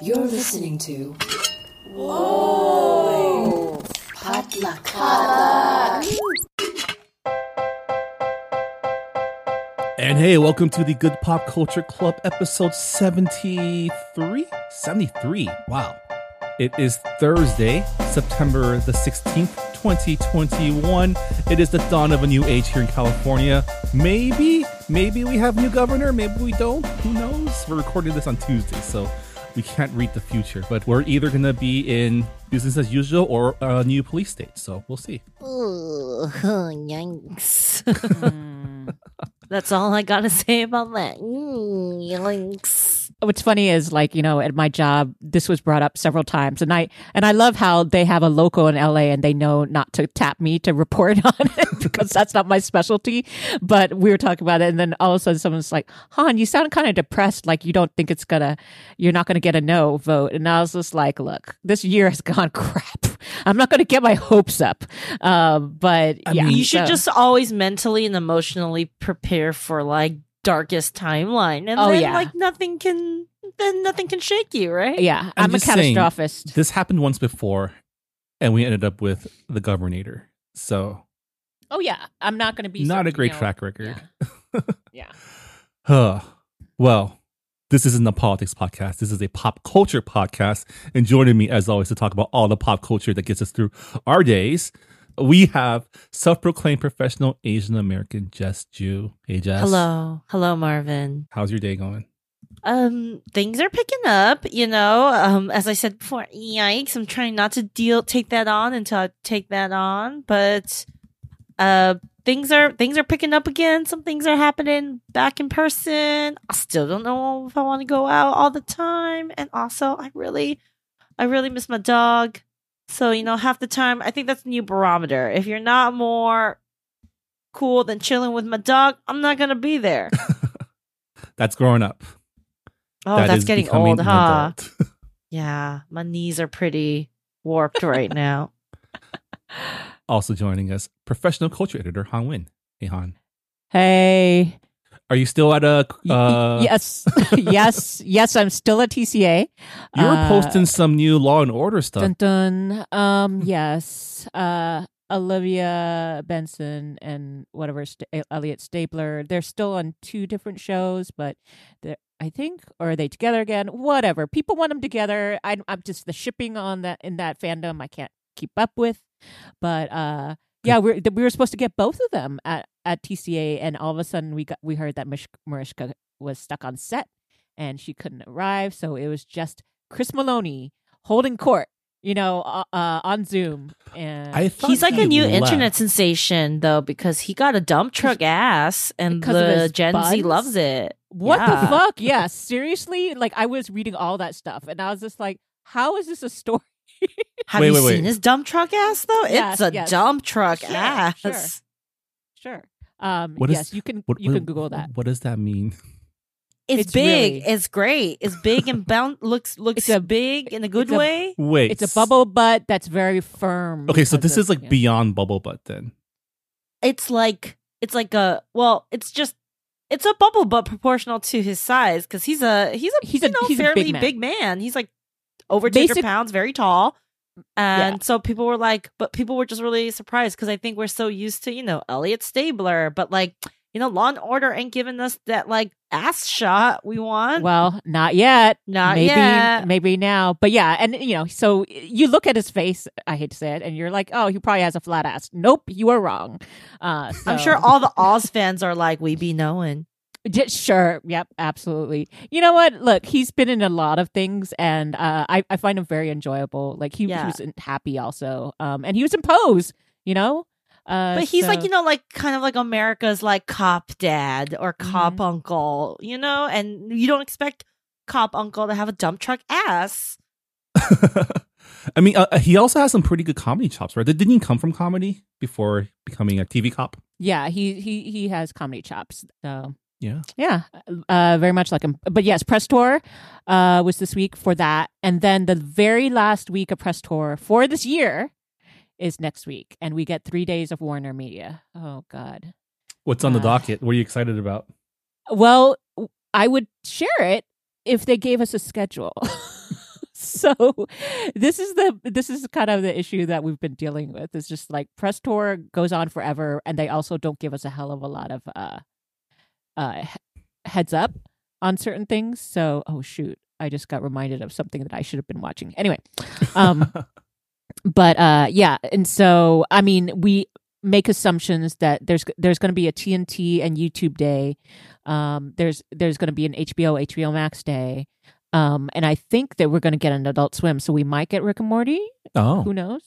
You're listening to. Whoa! Potluck. And hey, welcome to the Good Pop Culture Club episode 73? 73. Wow. It is Thursday, September the 16th, 2021. It is the dawn of a new age here in California. Maybe, maybe we have new governor, maybe we don't. Who knows? We're recording this on Tuesday, so we can't read the future. But we're either going to be in business as usual or a new police state, so we'll see. Ugh, yikes. That's all I gotta say about that. Mm, yikes. What's funny is like you know at my job this was brought up several times and i and i love how they have a local in la and they know not to tap me to report on it because that's not my specialty but we were talking about it and then all of a sudden someone's like han you sound kind of depressed like you don't think it's gonna you're not gonna get a no vote and i was just like look this year has gone crap. I'm not gonna get my hopes up. Um, but I yeah mean- You should just always mentally and emotionally prepare for like darkest timeline, and Oh, then yeah. like nothing can, then nothing can shake you, right? yeah I'm i'm, a just saying, catastrophist This happened once before, and we ended up with the governor. So, oh yeah i'm not gonna be not a great you know- track record. yeah Huh. Well, this isn't a politics podcast. This is a pop culture podcast. And joining me, as always, to talk about all the pop culture that gets us through our days, we have self proclaimed professional Asian American Jess Jew. Hey, Jess. Hello, hello, Marvin. How's your day going? Um, things are picking up. You know, um, as I said before, yikes! I'm trying not to deal take that on until I take that on, but uh, things are things are picking up again. Some things are happening back in person. I still don't know if I want to go out all the time, and also I really, I really miss my dog. So you know, half the time I think that's the new barometer. If you're not more cool than chilling with my dog, I'm not gonna be there. That's growing up. Oh, That that's getting old, huh? Yeah, my knees are pretty warped right now. also joining us, professional culture editor Hanh Nguyen. Hey, Han. hey Are you still at a? Uh, yes, yes, yes. I'm still at TCA. You were Uh, posting some new Law and Order stuff. Dun dun. Um. Yes. Uh. Olivia Benson and whatever St- Elliot Stabler. They're still on two different shows, but I think, or are they together again? Whatever. People want them together. I, I'm just the shipping on that in that fandom. I can't keep up with. But uh, yeah, we're we were supposed to get both of them at at TCA, and all of a sudden we got we heard that Mish- Mariska was stuck on set and she couldn't arrive, so it was just Chris Meloni holding court, you know, uh, uh, on Zoom. And I He's like he a new left. internet sensation though because he got a dump truck ass and Because the his Gen Z loves it. what Yeah. the fuck? Yeah, seriously. Like I was reading all that stuff, and I was just like, how is this a story? Have Wait, you wait, wait. seen his dump truck ass though? Yes, it's a yes. dump truck Sure, ass. sure. Sure. Um. What is- yes, you can. What- you what- can Google that. What does that mean? It's, It's big. really- It's great. It's big and bound. Looks looks It's a- big in a good a- way. Wait. It's a bubble butt that's very firm. Okay, so this of- is like yeah. beyond bubble butt then. it's like it's like a well, it's just it's a bubble butt proportional to his size because he's a he's a He's a- know, he's a fairly big man. He's like over two hundred Basic- pounds, very tall. And Yeah. so people were like, but people were just really surprised because I think we're so used to, you know, Elliot Stabler, but like, you know, Law and Order ain't giving us that like ass shot we want. Well, not yet. Not maybe, yet. Maybe now. But yeah, and you know, so you look at his face. I hate to say it, and you're like, oh, he probably has a flat ass. Nope, you are wrong. Uh, I'm sure all the Oz fans are like, we be knowing. J- Sure. Yep. Absolutely. You know what? Look, he's been in a lot of things, and uh, I I find him very enjoyable. Like he, Yeah. he was in happy also, um, and he was in Pose. You know, uh, But he's like, you know, like kind of like America's like cop dad or cop Mhm. uncle, you know, and you don't expect cop uncle to have a dump truck ass. I mean, uh, he also has some pretty good comedy chops, right? Didn't he come from comedy before becoming a TV cop? yeah, he he he has comedy chops. So Yeah. Yeah, uh, very much like him. But yes, press tour uh, was this week for that, and then the very last week of press tour for this year is next week, and we get three days of Warner Media. Oh God. What's on the Uh, docket? What are you excited about? Well, I would share it if they gave us a schedule. so this is the this is kind of the issue that we've been dealing with. It's just like press tour goes on forever, and they also don't give us a hell of a lot of uh, uh, heads up on certain things. So, oh shoot, I just got reminded of something that I should have been watching. Anyway, um, but uh, yeah, and so I mean, we make assumptions that there's there's going to be a TNT and truTV day. Um, there's there's going to be an HBO HBO Max day. Um, and I think that we're going to get an Adult Swim, so we might get Rick and Morty. oh, Who knows?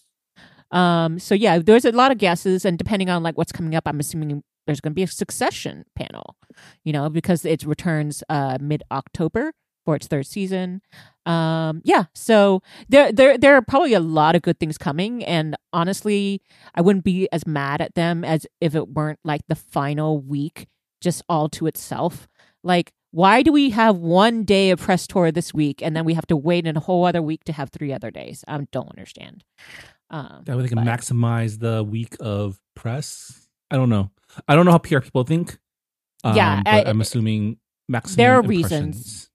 Um, so yeah, there's a lot of guesses, and depending on like what's coming up, I'm assuming there's going to be a Succession panel. You know, because it returns uh mid October for its third season. Um, yeah, so there there there are probably a lot of good things coming, and honestly, I wouldn't be as mad at them as if it weren't like the final week just all to itself. Like, why do we have one day of press tour this week, and then we have to wait a whole other week to have three other days? I don't understand. Um, that way they can but- maximize the week of press. I don't know. I don't know how PR people think. Um, Yeah, but I- I'm assuming maximum. There are reasons.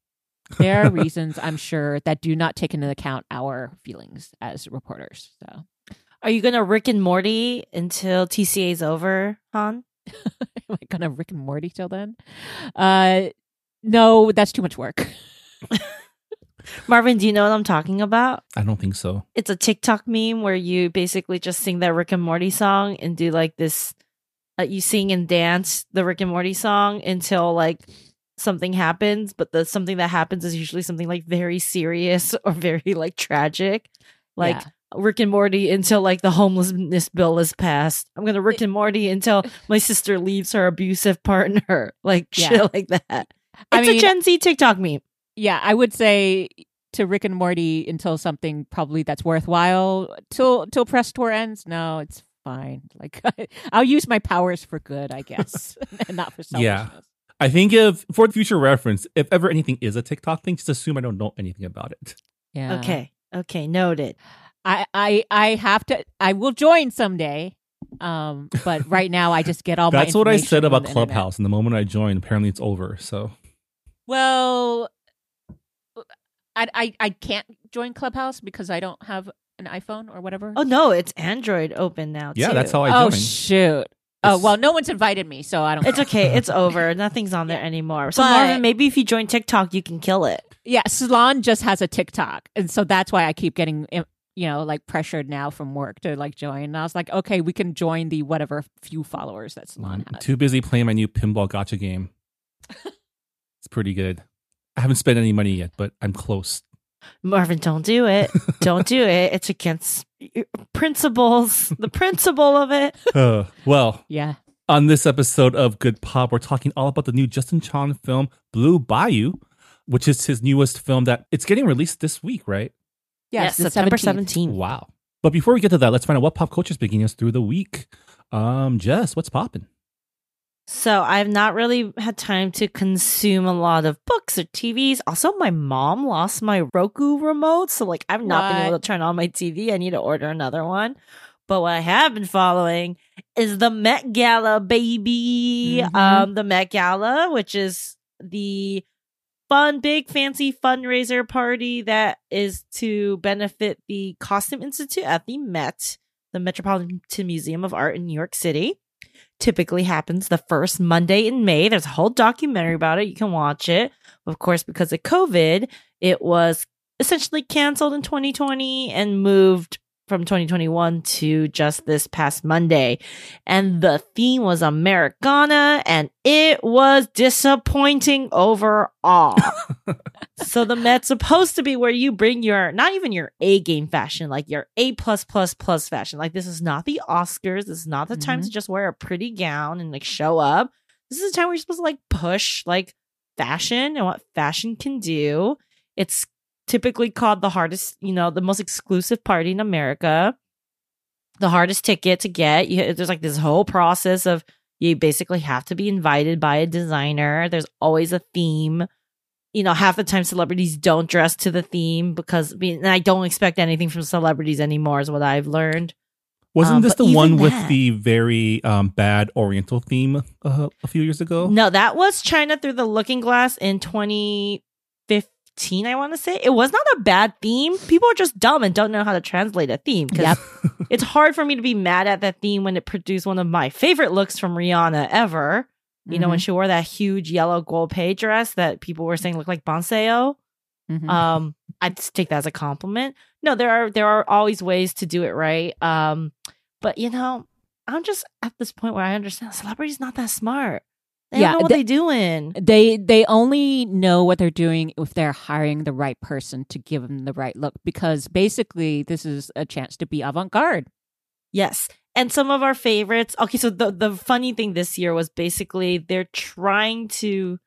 there are reasons I'm sure that do not take into account our feelings as reporters. So Are you gonna Rick and Morty until TCA's over, Han? am I gonna Rick and Morty till then? Uh no, that's too much work. Marvin, do you know what I'm talking about? I don't think so. It's a TikTok meme where you basically just sing that Rick and Morty song and do like this. Uh, you sing and dance the Rick and Morty song until like something happens, but the something that happens is usually something like very serious or very like tragic. Like Yeah. Rick and Morty until like the homelessness bill is passed. I'm gonna Rick and Morty until my sister leaves her abusive partner. Like Yeah. shit like that. It's I a mean- Gen Z TikTok meme. yeah, I would say to Rick and Morty until something probably that's worthwhile. Till till press tour ends, no, it's fine. Like I'll use my powers for good, I guess, and not for something. Yeah. I think if for the future reference, if ever anything is a TikTok thing, just assume I don't know anything about it. Yeah. Okay. Okay, noted. I, I I have to I will join someday. Um, but right now I just get all my That's what I said about the internet. Clubhouse. And the moment I joined, apparently it's over. So Well, I, I I can't join Clubhouse because I don't have an iPhone or whatever. Oh no, it's Android open now. yeah, too. that's how I oh shoot! Oh well, no one's invited me, so I don't. It's care. okay. It's over. Nothing's on there anymore. So But- Marvin, maybe if you join TikTok, you can kill it. Yeah, Salon just has a TikTok, and so that's why I keep getting eh, you know like pressured now from work to like join. And I was like, okay, we can join the whatever few followers that Salon I'm has. too busy playing my new pinball gotcha game. it's pretty good. I haven't spent any money yet, but I'm close. Marvin, don't do it. don't do it. It's against principles. The principle of it. Uh, well, yeah, on this episode of Good Pop, we're talking all about the new Justin Chon film, Blue Bayou, which is his newest film that it's getting released this week, right? yes, the September 17th. seventeenth. Wow. But before we get to that, let's find out what pop culture is beginning us through the week. Um, Jess, what's popping? So I've not really had time to consume a lot of books or TVs. Also, my mom lost my Roku remote, so like I've not been able to turn on my TV. I need to order another one. But what I have been following is the Met Gala, baby. Mhm. Um, the Met Gala, which is the fun, big, fancy fundraiser party that is to benefit the Costume Institute at the Met, the Metropolitan Museum of Art in New York City typically happens the first Monday in May. There's a whole documentary about it. You can watch it. Of course, because of COVID, it was essentially canceled in 2020 and moved from 2021 to just this past Monday. And the theme was Americana and it was disappointing overall. so the Met's supposed to be where you bring your not even your A game fashion, like your A plus plus plus fashion. Like this is not the Oscars. This is not the time Mhm. to just wear a pretty gown and like show up. This is the time where you're supposed to like push like fashion and what fashion can do. It's typically called the hardest, you know, the most exclusive party in America. The hardest ticket to get. You, there's like this whole process of you basically have to be invited by a designer. There's always a theme. You know, half the time celebrities don't dress to the theme because I mean, I don't expect anything from celebrities anymore, is what I've learned. Wasn't Um, this the one with the very um, bad Oriental theme uh, a few years ago? No, that was China through the Looking Glass in 2015. 2015, I want to say. It was not a bad theme. People are just dumb and don't know how to translate a theme. Yep. it's hard for me to be mad at that theme when it produced one of my favorite looks from Rihanna ever. You know, when she wore that huge yellow gold Pei dress that people were saying looked like bánh xèo. Mhm. Um, I just take that as a compliment. No, there are there are always ways to do it right. Um, but you know, I'm just at this point where I understand celebrity's not that smart. They Yeah, don't know what the- they doing. they they only know what they're doing if they're hiring the right person to give them the right look because basically this is a chance to be avant-garde Yes. And some of our favorites. Okay, so the the funny thing this year was basically they're trying to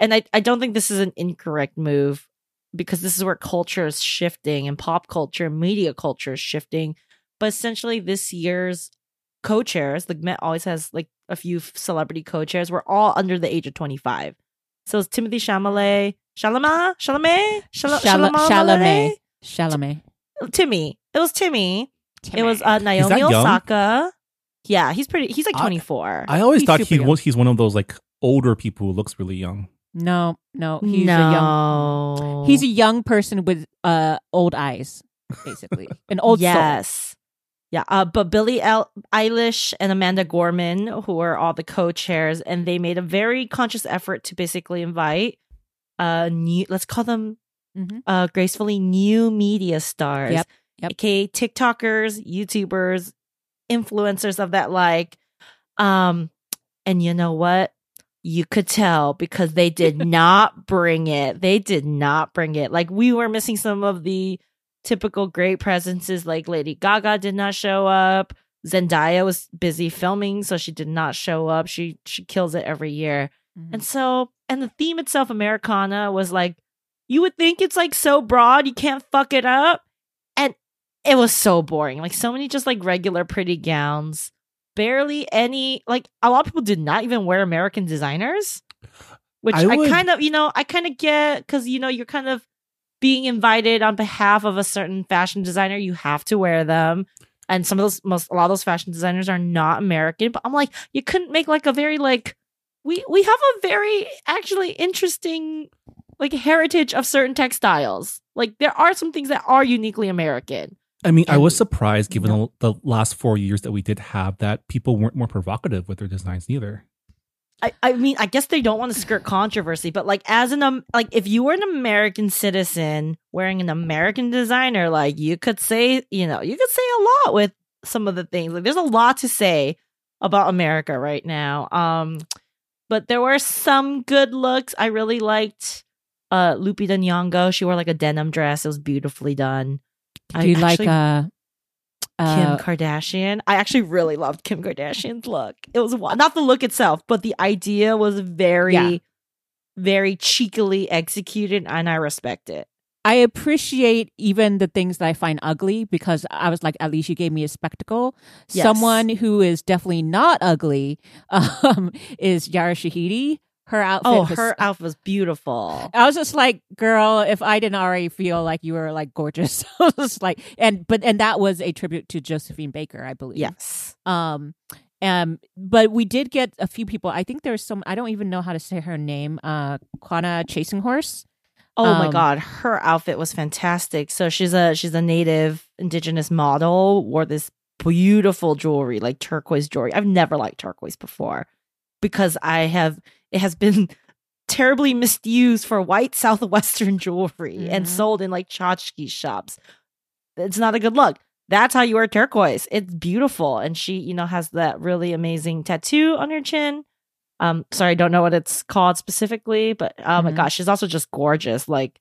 and I, I don't think this is an incorrect move because this is where culture is shifting and pop culture and media culture is shifting. But essentially this year's co-chairs, the Met always has like a few celebrity co-chairs, were all under the age of 25. So it's Timothée Chalamet, Chalamet, Chalamet, Chalamet, Chalamet Chalamet, Chalamet Timmy. It was Timmy. It was uh, that Naomi? Osaka. Yeah, he's pretty. He's like 24. I always He's thought he young. was he's one of those like older people who looks really young. no no he's no. a young he's a young person with uh old eyes basically an old soul yes. Yeah, uh, but Billie El- Eilish and Amanda Gorman, who are all the co-chairs, and they made a very conscious effort to basically invite uh new, let's call them Mhm. uh gracefully new media stars. Yep, yep. Okay, TikTokers, YouTubers, influencers of that like. Um, and you know what? You could tell because they did not bring it. They did not bring it. Like we were missing some of the typical great presences like Lady Gaga did not show up. Zendaya was busy filming, so she did not show up. She she kills it every year. Mhm. And so and the theme itself, Americana, was like you would think it's like so broad, you can't fuck it up. And it was so boring. Like so many just like regular pretty gowns. Barely any like a lot of people did not even wear American designers. Which I I, would- kind of, you know, I kind of get because you know, you're kind of being invited on behalf of a certain fashion designer, you have to wear them. And some of those most a lot of those fashion designers are not American. But I'm like, you couldn't make like a very like we we have a very actually interesting like heritage of certain textiles. Like there are some things that are uniquely American. I mean, I was surprised given the, the last four years that we did have that people weren't more provocative with their designs neither. I, I mean, I guess they don't want to skirt controversy, but like as an um, like if you were an American citizen wearing an American designer, like you could say, you know, you could say a lot with some of the things. Like there's a lot to say about America right now. Um, but there were some good looks. I really liked uh Lupita Nyong'o. She wore like a denim dress. It was beautifully done. do you like actually- uh Kim Kardashian. I actually really loved Kim Kardashian's look. It was wa- not the look itself, but the idea was very, Yeah. very cheekily executed, and I respect it. I appreciate even the things that I find ugly because I was like, at least you gave me a spectacle. Yes. Someone who is definitely not ugly um, is Yara Shahidi. Her outfit. Oh, was- her outfit was beautiful. I was just like, girl, if I didn't already feel like you were like gorgeous, I was just like, and but and that was a tribute to Josephine Baker, I believe. Yes. Um, um, but we did get a few people. I think there's some. I don't even know how to say her name. Uh, Quannah Chasinghorse. Oh my Um, god, her outfit was fantastic. So she's a she's a native indigenous model, wore this beautiful jewelry, like turquoise jewelry. I've never liked turquoise before because I have it has been terribly misused for white southwestern jewelry and Mhm. sold in like tchotchke shops. It's not a good look. That's how you wear turquoise. It's beautiful. And she, you know, has that really amazing tattoo on her chin. Um, sorry, I don't know what it's called specifically, but oh my Mhm. gosh, she's also just gorgeous, like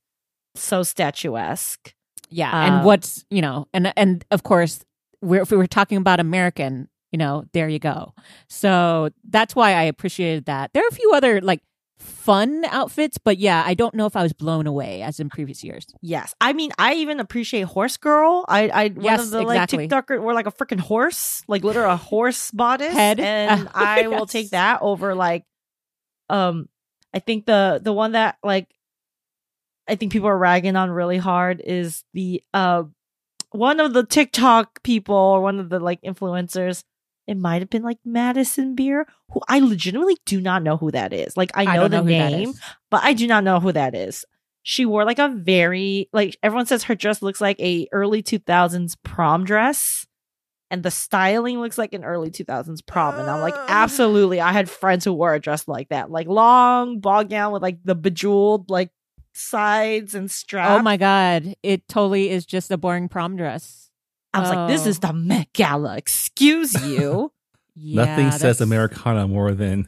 so statuesque. Yeah, Uh, and what's you know, and and of course, we're, if we were talking about American, you know, there you go. So that's why I appreciated that. There are a few other like fun outfits, but yeah, I don't know if I was blown away as in previous years. Yes, I mean, I even appreciate Horse Girl. I, I one Yes, of the exactly. like TikToker wore like a freaking horse, like literally a horse bodice, Head. and I will take that over like, um, I think the the one that like, I think people are ragging on really hard is the uh, one of the TikTok people or one of the like influencers. It might have been like Madison Beer, who I legitimately do not know who that is. Like I know don't the that name, but I do not know who that is. she wore like a very like everyone says her dress looks like a early 2000s prom dress and the styling looks like an early 2000s prom and i'm like absolutely i had friends who wore a dress like that like long ball gown with like the bejeweled like sides and straps Oh my god, it totally is just a boring prom dress. I was like this Oh. is the met gala excuse you Yeah, Nothing says Americana more than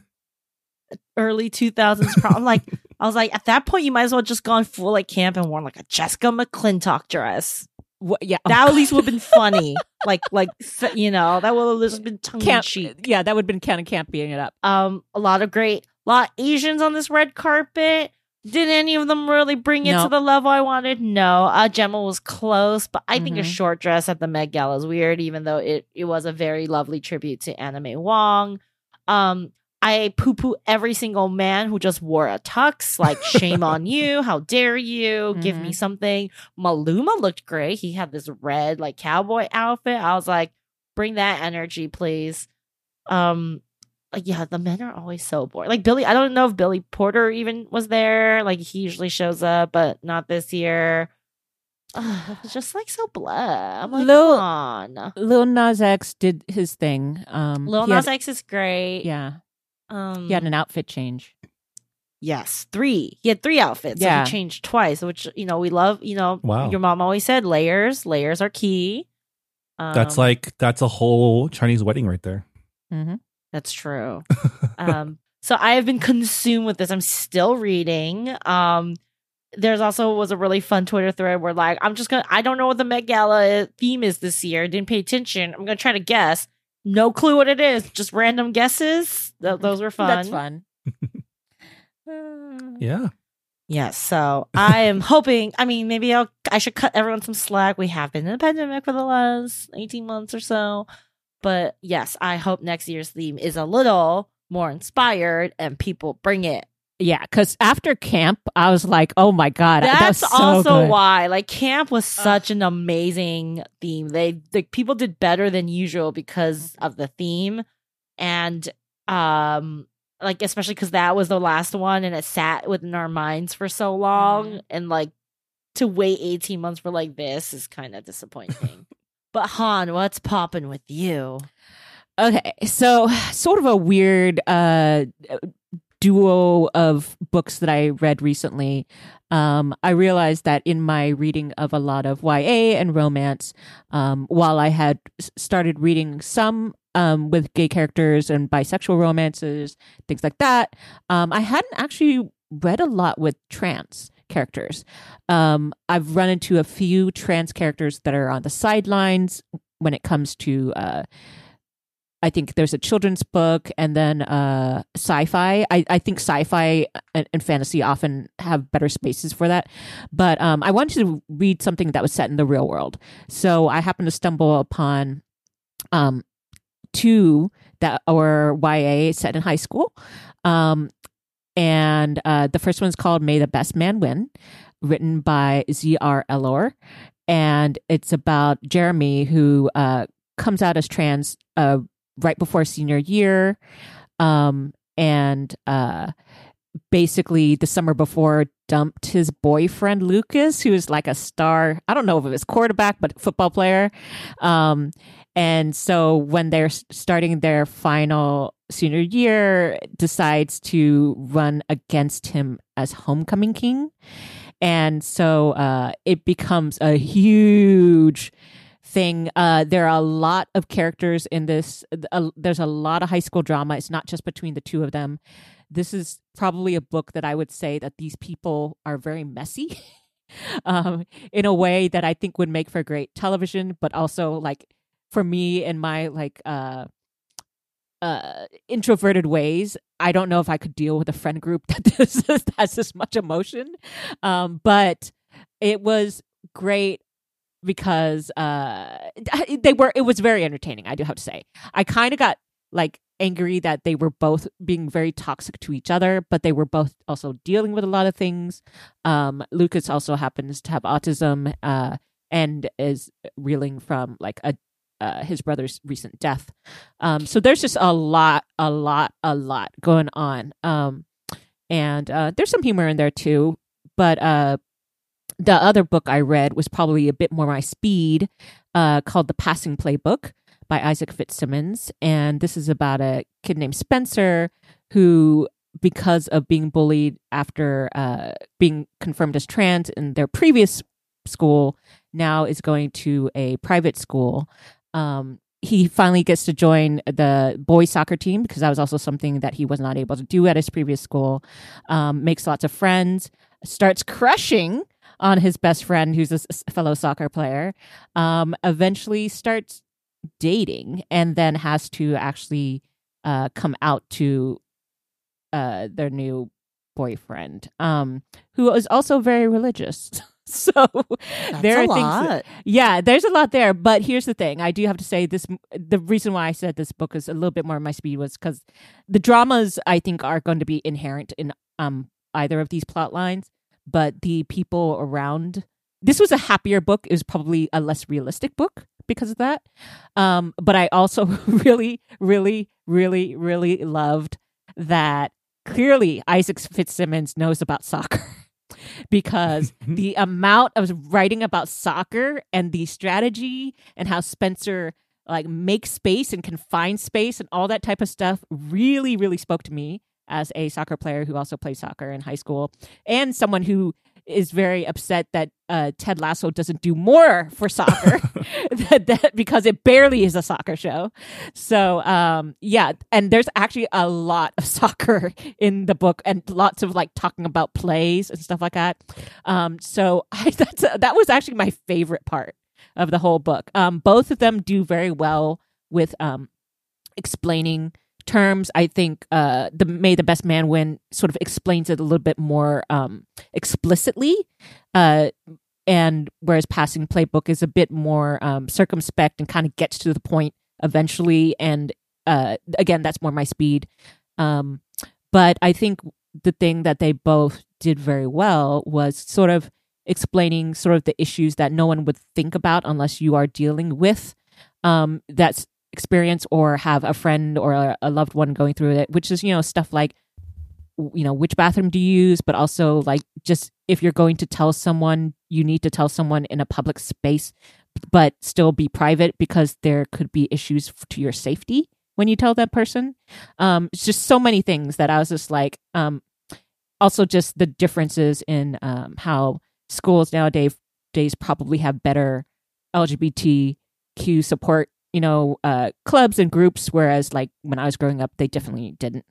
early 2000s prom I'm like i was like at that point you might as well just gone full like camp and worn like a jessica mcclintock dress Wha- yeah, that oh, at least would have been funny like like f- you know that would have just been tongue in camp. cheek Yeah, that would have been kind of camp beating it up. um a lot of great a lot of asians on this red carpet did any of them really bring it No. to the level i wanted no uh gemma was close but i think a Mhm. short dress at the met gala is weird even though it it was a very lovely tribute to Anna May Wong um I poo poo every single man who just wore a tux. Like, shame on you. How dare you? Give me Mhm. something. Maluma looked great. He had this red, like, cowboy outfit. I was like, bring that energy, please. Um, like, yeah, the men are always so bored. Like, Billy, I don't know if Billy Porter even was there. Like, he usually shows up, but not this year. Ugh, it was just like so blah. I'm like, Lil- come on. Lil Nas X did his thing. Um, Lil he had- Nas X is great. yeah, Um, he had an outfit change. Yes, three. He had three outfits. Yeah, Yeah. he changed twice, which you know we love. You know, Wow. Your mom always said layers. Layers are key. Um, that's like that's a whole Chinese wedding right there. hmm that's true. um, so I have been consumed with this. I'm still reading. Um, there's also was a really fun Twitter thread where like I'm just gonna I don't know what the Met Gala theme is this year. Didn't pay attention. I'm gonna try to guess. No clue what it is. Just random guesses. Th- those were fun. That's fun. Yeah. Yes, so I am hoping. I mean, maybe I'll. I should cut everyone some slack. We have been in a pandemic for the last eighteen months or so, but yes, I hope next year's theme is a little more inspired and people bring it. Yeah, because after camp, I was like, "Oh my god, that was That's so also good. why, like, camp was such an amazing theme. They like people did better than usual because of the theme, and um, like especially because that was the last one and it sat within our minds for so long, Mhm. and like to wait eighteen months for like this is kind of disappointing. But Han, what's popping with you? Okay, so sort of a weird uh duo of books that I read recently. Um, I realized that in my reading of a lot of YA and romance, um, while I had started reading some um, with gay characters and bisexual romances, things like that, um, I hadn't actually read a lot with trans characters. Um, I've run into a few trans characters that are on the sidelines when it comes to uh, I think there's a children's book and then uh, sci-fi. I, I think sci-fi and, and fantasy often have better spaces for that. But um, I wanted to read something that was set in the real world. So I happened to stumble upon um, two that were YA set in high school. Um, and uh, the first one's called May the Best Man Win, written by Z.R. Ellor. And it's about Jeremy who uh, comes out as trans uh, right before senior year um and uh basically the summer before dumped his boyfriend Lucas who is like a star I don't know if it was quarterback but football player um and so when they're starting their final senior year decides to run against him as homecoming king and so uh it becomes a huge thing. Uh, there are a lot of characters in this. There's a lot of high school drama. It's not just between the two of them. This is probably a book that I would say that these people are very messy. um, in a way that I think would make for great television, but also like for me in my like uh uh introverted ways, I don't know if I could deal with a friend group that this has this much emotion. Um, but it was great because uh they were it was very entertaining i do have to say i kind of got like angry that they were both being very toxic to each other but they were both also dealing with a lot of things um lucas also happens to have autism uh and is reeling from like a uh, his brother's recent death um so there's just a lot a lot a lot going on um and uh there's some humor in there too but uh the other book I read was probably a bit more my speed, uh, called The Passing Playbook by Isaac Fitzsimons. And this is about a kid named Spencer who, because of being bullied after uh, being confirmed as trans in their previous school, now is going to a private school. Um, he finally gets to join the boys soccer team because that was also something that he was not able to do at his previous school. Um, makes lots of friends, starts crushing on his best friend, who's a fellow soccer player. Um, eventually starts dating, and then has to actually uh, come out to uh, their new boyfriend, um, who is also very religious. so That's there are things. lot. Yeah, there's a lot there, but here's the thing. I do have to say this the reason why I said this book is a little bit more my speed was cuz the dramas I think are going to be inherent in um either of these plot lines, but the people around this was a happier book. It was probably a less realistic book because of that. Um but I also really really really really loved that clearly Isaac Fitzsimons knows about soccer. because the amount of writing about soccer and the strategy and how Spencer like makes space and can find space and all that type of stuff really really spoke to me as a soccer player who also played soccer in high school and someone who is very upset that uh, Ted Lasso doesn't do more for soccer that, that because it barely is a soccer show. So um, yeah, and there's actually a lot of soccer in the book and lots of like talking about plays and stuff like that. Um, so I, that's that was actually my favorite part of the whole book. Um, both of them do very well with um, explaining terms. I think uh, the May the Best Man Win sort of explains it a little bit more um, explicitly. Uh, and whereas Passing Playbook is a bit more um, circumspect and kind of gets to the point eventually. And uh, again, that's more my speed. Um, but I think the thing that they both did very well was sort of explaining sort of the issues that no one would think about unless you are dealing with um, that experience or have a friend or a, a loved one going through it, which is, you know, stuff like, you know, which bathroom do you use, but also like just if you're going to tell someone, you need to tell someone in a public space, but still be private because there could be issues to your safety when you tell that person. Um, it's just so many things that I was just like, um, also just the differences in um, how schools nowadays days probably have better LGBTQ support, you know, uh, clubs and groups, whereas like when I was growing up, they definitely didn't.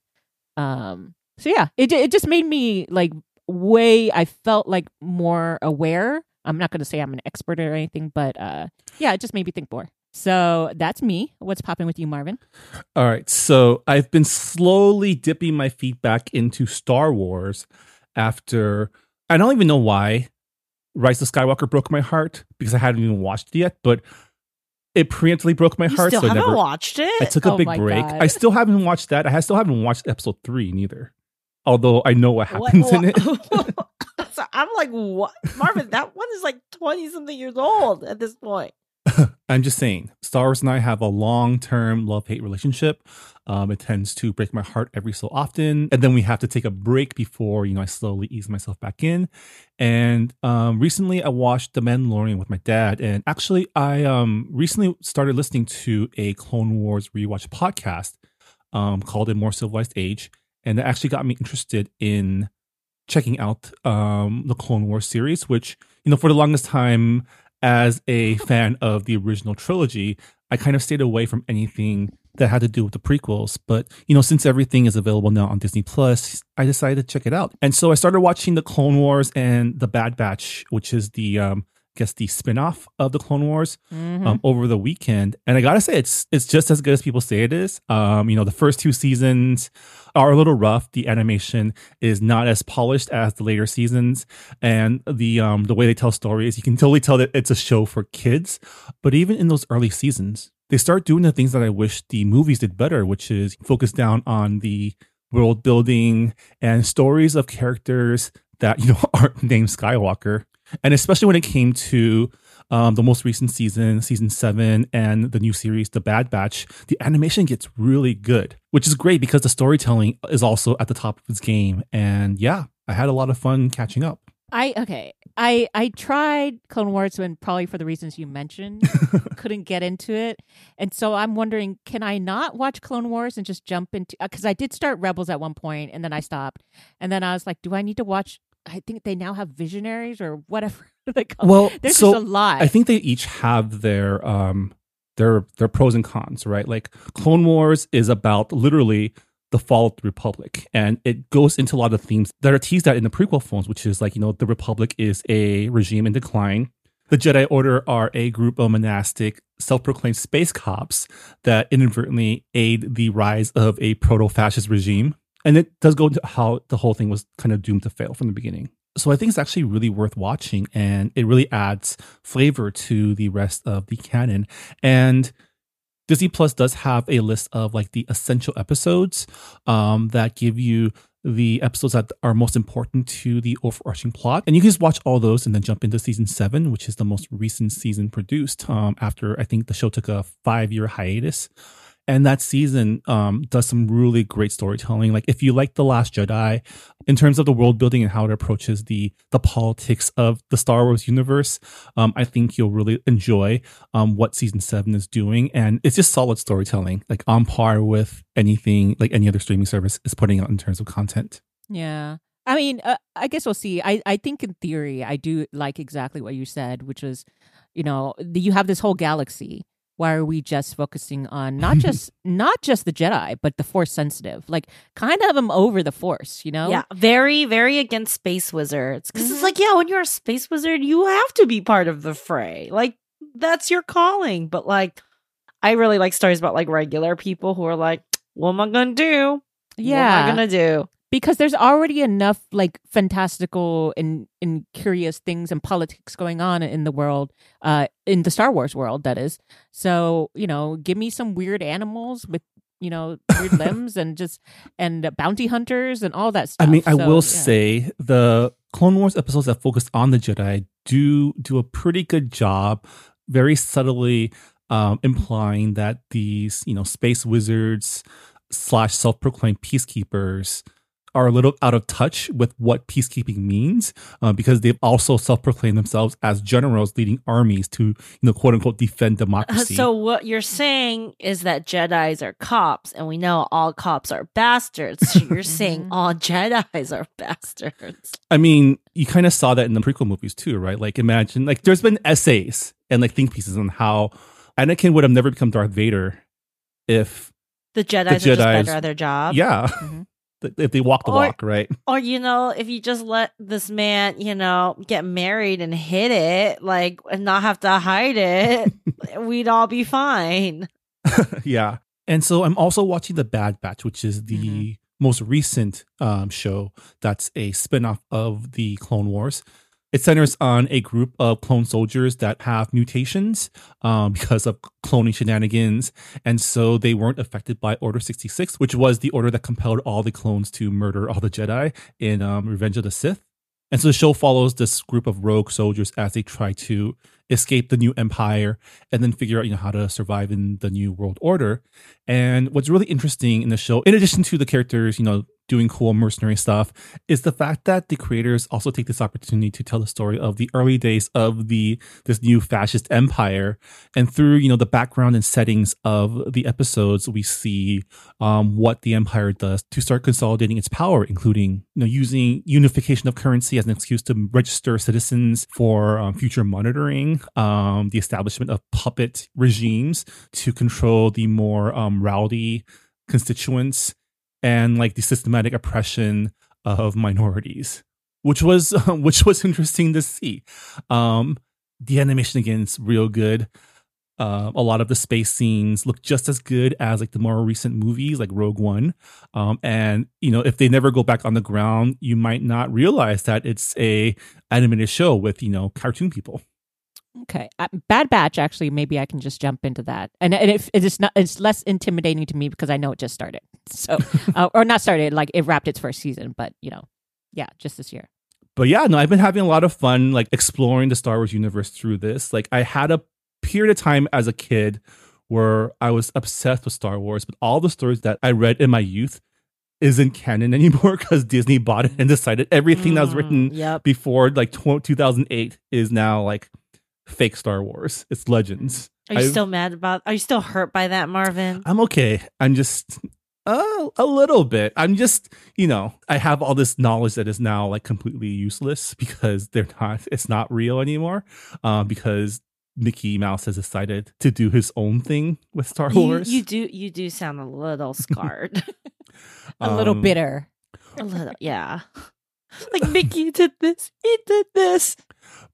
Um, so yeah, it it just made me like way. I felt like more aware. I'm not going to say I'm an expert or anything, but uh, yeah, it just made me think more. So that's me. What's popping with you, Marvin? All right. So I've been slowly dipping my feet back into Star Wars after I don't even know why Rise of Skywalker broke my heart because I hadn't even watched it yet, but it preemptively broke my You heart. still so I haven't never watched it? I took a Oh big break. God. I still haven't watched that. I still haven't watched episode three neither. Although I know what What- happens in it. so I'm like, what? Marvin, that one is like 20 something years old at this point. I'm just saying, Star Wars and I have a long term love hate relationship. Um, it tends to break my heart every so often. And then we have to take a break before, you know, I slowly ease myself back in. And um, recently I watched The Mandalorian with my dad. And actually, I um, recently started listening to a Clone Wars rewatch podcast um, called A More Civilized Age. And that actually got me interested in checking out um, the Clone Wars series, which, you know, for the longest time, as a fan of the original trilogy, I kind of stayed away from anything that had to do with the prequels. But, you know, since everything is available now on Disney Plus, I decided to check it out. And so I started watching the Clone Wars and the Bad Batch, which is the um guess the spin-off of the Clone Wars Mhm. um, over the weekend, and I gotta say it's it's just as good as people say it is. Um, you know, the first two seasons are a little rough. The animation is not as polished as the later seasons, and the um the way they tell stories, you can totally tell that it's a show for kids. But even in those early seasons, they start doing the things that I wish the movies did better, which is focus down on the world building and stories of characters that you know aren't named Skywalker, and especially when it came to um, the most recent season, season seven, and the new series, The Bad Batch, the animation gets really good, which is great because the storytelling is also at the top of its game. And yeah, I had a lot of fun catching up. I okay. I I tried Clone Wars when probably for the reasons you mentioned, couldn't get into it, and so I'm wondering, can I not watch Clone Wars and just jump into? Because I did start Rebels at one point, and then I stopped, and then I was like, do I need to watch? I think they now have Visionaries or whatever they call. Well, There's so just a lot. I think they each have their um their their pros and cons, right? Like Clone Wars is about literally the fall of the Republic, and it goes into a lot of themes that are teased out in the prequel films, which is like you know the Republic is a regime in decline. The Jedi Order are a group of monastic, self-proclaimed space cops that inadvertently aid the rise of a proto-fascist regime, and it does go into how the whole thing was kind of doomed to fail from the beginning so I think it's actually really worth watching and it really adds flavor to the rest of the canon. And Disney Plus does have a list of like the essential episodes um, that give you the episodes that are most important to the overarching plot. And you can just watch all those and then jump into season seven, which is the most recent season produced um, after I think the show took a five year hiatus and that season um, does some really great storytelling. Like if you like the Last Jedi, in terms of the world building and how it approaches the the politics of the Star Wars universe, um, I think you'll really enjoy um, what season seven is doing, and it's just solid storytelling, like on par with anything like any other streaming service is putting out in terms of content. Yeah. I mean, uh, I guess we'll see. I, I think in theory, I do like exactly what you said, which is, you know, you have this whole galaxy. Why are we just focusing on not just not just the Jedi, but the Force sensitive? Like, kind of them over the Force, you know? Yeah, very, very against space wizards. Because it's mm-hmm. like, yeah, when you're a space wizard, you have to be part of the fray. Like, that's your calling. But like, I really like stories about like regular people who are like, what am I gonna do? yeah. What am I gonna do? Because there's already enough like fantastical and, and curious things and politics going on in the world uh in the star wars world that is so you know give me some weird animals with you know weird limbs and just and bounty hunters and all that stuff. I mean, I So, will yeah. say the Clone Wars episodes that focus on the Jedi do do a pretty good job, very subtly um, implying that these you know space wizards slash self proclaimed peacekeepers are a little out of touch with what peacekeeping means uh, because they've also self proclaimed themselves as generals leading armies to you know quote unquote defend Uh, democracy. So what you're saying is that Jedi's are cops, and we know all cops are bastards. So you're saying Mhm. all Jedi's are bastards. I mean, you kind of saw that in the prequel movies too, right? Like, imagine, like, there's been essays and like think pieces on how Anakin would have never become Darth Vader if, The Jedi's, are just Jedis- better at their job. yeah, Mhm. If they walk the Or- walk, right? Or you know, if you just let this man, you know, get married and hit it, like, and not have to hide it, we'd all be fine. yeah. And so I'm also watching The Bad Batch, which is the Mm-hmm. most recent um, show that's a spin-off of the Clone Wars. It centers on a group of clone soldiers that have mutations um, because of cloning shenanigans. And so they weren't affected by Order 66, which was the order that compelled all the clones to murder all the Jedi in um, Revenge of the Sith. And so the show follows this group of rogue soldiers as they try to escape the new empire and then figure out you know how to survive in the new world order. And what's really interesting in the show, in addition to the characters, you know, doing cool mercenary stuff, is the fact that the creators also take this opportunity to tell the story of the early days of the this new fascist empire. And through you know the background and settings of the episodes, we see um, what the empire does to start consolidating its power, including you know using unification of currency as an excuse to register citizens for um, future monitoring, um, the establishment of puppet regimes to control the more um, rowdy constituents, and like the systematic oppression of minorities, which was which was interesting to see. Um, the animation again is real good. Uh, a lot of the space scenes look just as good as like the more recent movies like Rogue One. Um, and you know, if they never go back on the ground, you might not realize that it's a animated show with you know cartoon people. Okay, uh, Bad Batch. Actually, maybe I can just jump into that, and, and if it's not, it's less intimidating to me because I know it just started. So, uh, or not started, like it wrapped its first season, but you know, yeah, just this year. But yeah, no, I've been having a lot of fun like exploring the Star Wars universe through this. Like I had a period of time as a kid where I was obsessed with Star Wars, but all the stories that I read in my youth isn't canon anymore because Disney bought it and decided everything that was written Mm, Yep. before like tw- 2008 is now like fake Star Wars. It's legends. Are you I've- still mad about? Are you still hurt by that, Marvin? I'm okay. I'm just uh, a little bit. I'm just, you know, I have all this knowledge that is now like completely useless because they're not. It's not real anymore. Um, because Mickey Mouse has decided to do his own thing with Star You, Wars. you do. You do sound a little scarred. A little Um, bitter. a little, yeah. Like Mickey did this. He did this.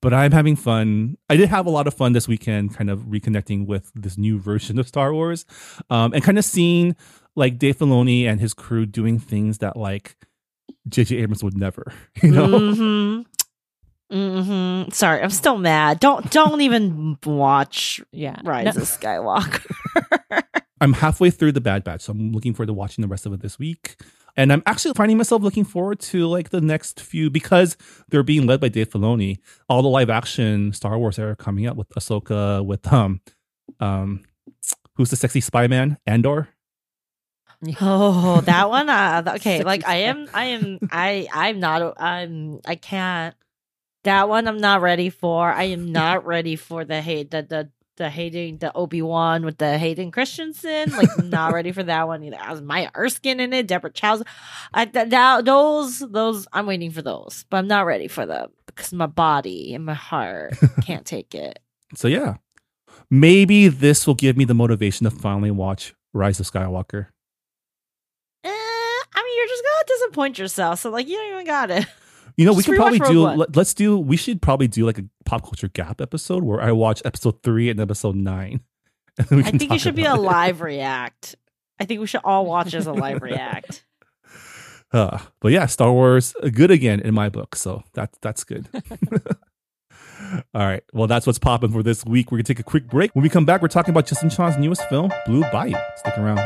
But I'm having fun. I did have a lot of fun this weekend, kind of reconnecting with this new version of Star Wars, um, and kind of seeing like Dave Filoni and his crew doing things that like J.J. Abrams would never. You know, hmm hmm Sorry, I'm still mad. Don't don't even watch Yeah. Rise No- of Skywalker. I'm halfway through the Bad Batch, so I'm looking forward to watching the rest of it this week. And I'm actually finding myself looking forward to like the next few because they're being led by Dave Filoni. All the live action Star Wars that are coming up with Ahsoka, with um, um, who's the sexy spy man? Andor. oh, that one. Uh, okay, like I am. I am. I. I'm not. I'm. I can't. That one I'm not ready for. I am not ready for the hate. that the the hating the Obi Wan with the Hayden Christensen. Like not ready for that one either. I was Maya Erskine in it. Deborah Chow's. I th- that those those I'm waiting for those, but I'm not ready for them because my body and my heart can't take it. So yeah, maybe this will give me the motivation to finally watch Rise of Skywalker. Eh, I mean, you're just gonna disappoint yourself. So like, you don't even got it. You know, we can probably do. One. Let, us do. We should probably do like a pop culture gap episode where I watch episode three and episode nine. And I think it should be a it. live react. I think we should all watch as a live react. Uh, but yeah, Star Wars uh, good again in my book, so that that's good. All right, well that's what's popping for this week. We're gonna take a quick break. When we come back, we're talking about Justin Chon's newest film, Blue Bayou. Stick around.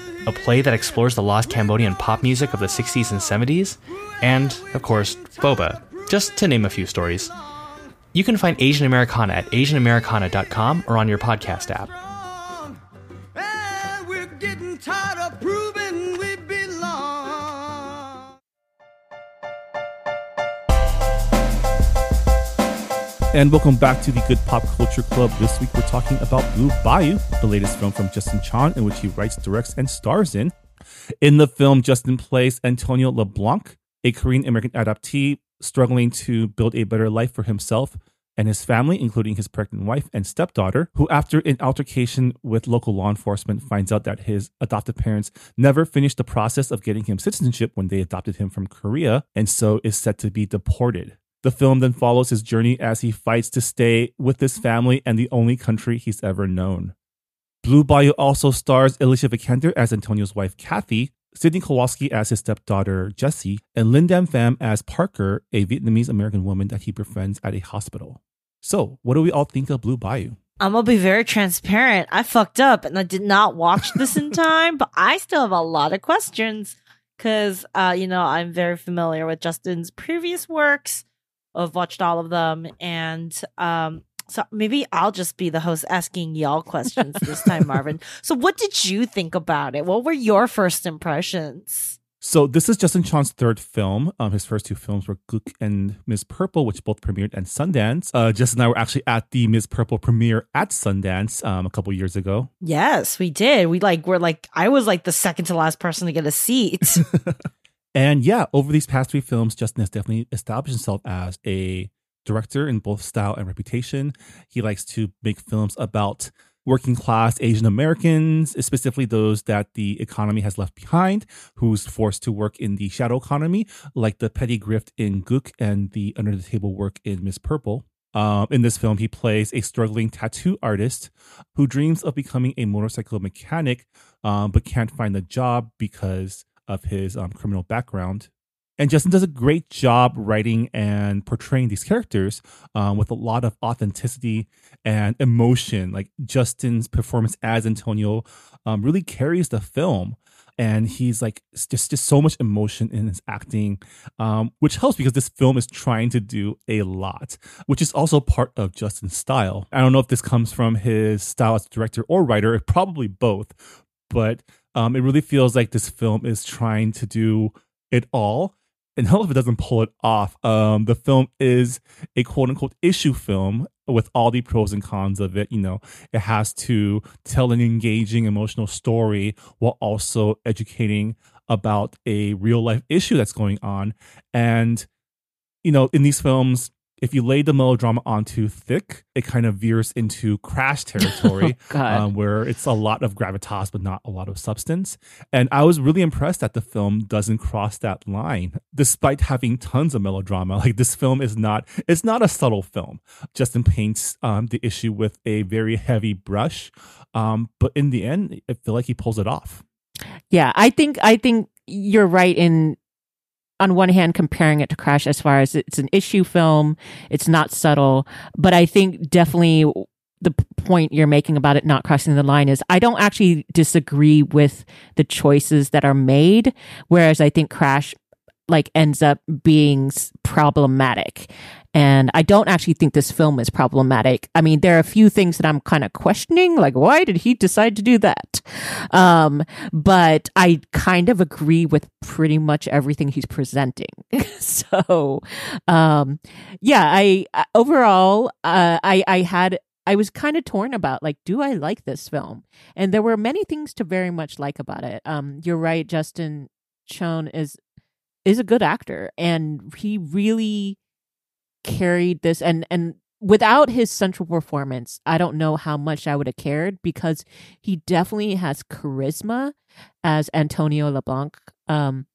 a play that explores the lost Cambodian pop music of the 60s and 70s, and, of course, Boba, just to name a few stories. You can find Asian Americana at asianamericana.com or on your podcast app. And welcome back to the Good Pop Culture Club. This week we're talking about Blue Bayou, the latest film from Justin Chon, in which he writes, directs, and stars in. In the film, Justin plays Antonio LeBlanc, a Korean American adoptee struggling to build a better life for himself and his family, including his pregnant wife and stepdaughter, who, after an altercation with local law enforcement, finds out that his adoptive parents never finished the process of getting him citizenship when they adopted him from Korea, and so is set to be deported. The film then follows his journey as he fights to stay with his family and the only country he's ever known. Blue Bayou also stars Alicia Vikander as Antonio's wife Kathy, Sydney Kowalske as his stepdaughter Jessie, and Linh-Dan Pham as Parker, a Vietnamese American woman that he befriends at a hospital. So, what do we all think of Blue Bayou? I'm gonna be very transparent. I fucked up and I did not watch this in time, but I still have a lot of questions because, uh, you know, I'm very familiar with Justin's previous works. I've watched all of them, and um, so maybe I'll just be the host asking y'all questions this time, Marvin. So, what did you think about it? What were your first impressions? So this is Justin Chon's third film. Um, his first two films were Gook and Ms. Purple, which both premiered at Sundance. Uh, Justin and I were actually at the Ms. Purple premiere at Sundance um, a couple years ago. Yes, we did. We like were like I was like the second to last person to get a seat. And yeah, over these past three films, Justin has definitely established himself as a director in both style and reputation. He likes to make films about working class Asian Americans, specifically those that the economy has left behind, who's forced to work in the shadow economy, like the petty grift in Gook and the under the table work in Miss Purple. Um, in this film, he plays a struggling tattoo artist who dreams of becoming a motorcycle mechanic, um, but can't find a job because of his um, criminal background. And Justin does a great job writing and portraying these characters um, with a lot of authenticity and emotion. Like Justin's performance as Antonio um, really carries the film. And he's like just just so much emotion in his acting, um, which helps because this film is trying to do a lot, which is also part of Justin's style. I don't know if this comes from his style as director or writer, probably both, but um, it really feels like this film is trying to do it all and hell if it doesn't pull it off. Um, the film is a quote unquote issue film with all the pros and cons of it. You know, it has to tell an engaging emotional story while also educating about a real life issue that's going on. And, you know, in these films, if you lay the melodrama on too thick, it kind of veers into crash territory, God. um, where it's a lot of gravitas but not a lot of substance. And I was really impressed that the film doesn't cross that line, despite having tons of melodrama. Like this film is not, it's not a subtle film. Justin paints um, the issue with a very heavy brush, um, but in the end, I feel like he pulls it off. Yeah, I think I think you're right in on one hand comparing it to Crash as far as it's an issue film, it's not subtle, but I think definitely the point you're making about it not crossing the line is I don't actually disagree with the choices that are made, whereas I think Crash like ends up being problematic. And I don't actually think this film is problematic. I mean, there are a few things that I'm kind of questioning, like why did he decide to do that? Um, but I kind of agree with pretty much everything he's presenting. so, um, yeah, I I- overall, uh, I I had I was kind of torn about like, do I like this film? And there were many things to very much like about it. Um, you're right, Justin Chon is is a good actor, and he really carried this and and without his central performance i don't know how much i would have cared because he definitely has charisma as antonio leblanc. Um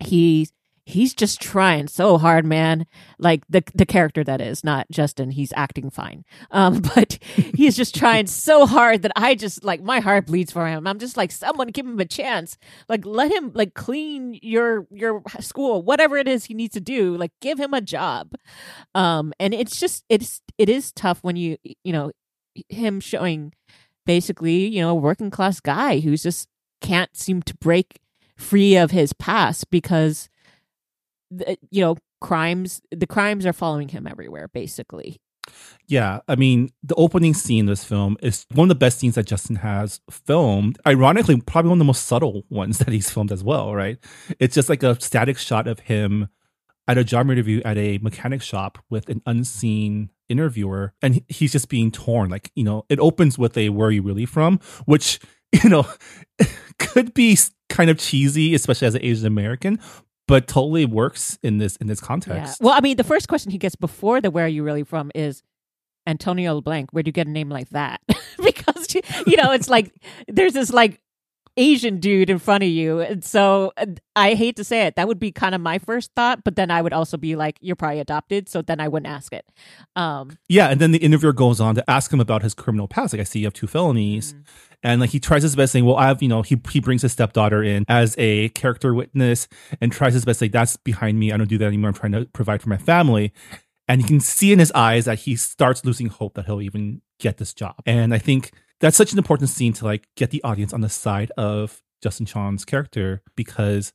he he's just trying so hard man. Like the the character that is not justin he's acting fine. Um but he's just trying so hard that i just like my heart bleeds for him. I'm just like someone give him a chance. Like let him like clean your your school whatever it is he needs to do. Like give him a job. Um and it's just it's it is tough when you you know him showing basically you know a working class guy who's just can't seem to break free of his past because the, you know crimes the crimes are following him everywhere basically Yeah, I mean, the opening scene in this film is one of the best scenes that Justin has filmed. Ironically, probably one of the most subtle ones that he's filmed as well, right? It's just like a static shot of him at a job interview at a mechanic shop with an unseen interviewer, and he's just being torn. Like, you know, it opens with a "Where are you really from?" which you know could be kind of cheesy, especially as an Asian American, but totally works in this in this context. well i mean the first question he gets before the where are you really from is antonio leblanc Where do you get a name like that? Because you know it's like there's this like asian dude in front of you. And so i hate to say it that would be kind of my first thought but then i would also be like you're probably adopted so then i wouldn't ask it. Um Yeah, and then the interviewer goes on to ask him about his criminal past. Like, I see you have two felonies, and like he tries his best, saying, "Well, I have," you know, he he brings his stepdaughter in as a character witness, and tries his best, like, "That's behind me. I don't do that anymore. I'm trying to provide for my family." And you can see in his eyes that he starts losing hope that he'll even get this job. And I think that's such an important scene to like get the audience on the side of Justin Chon's character because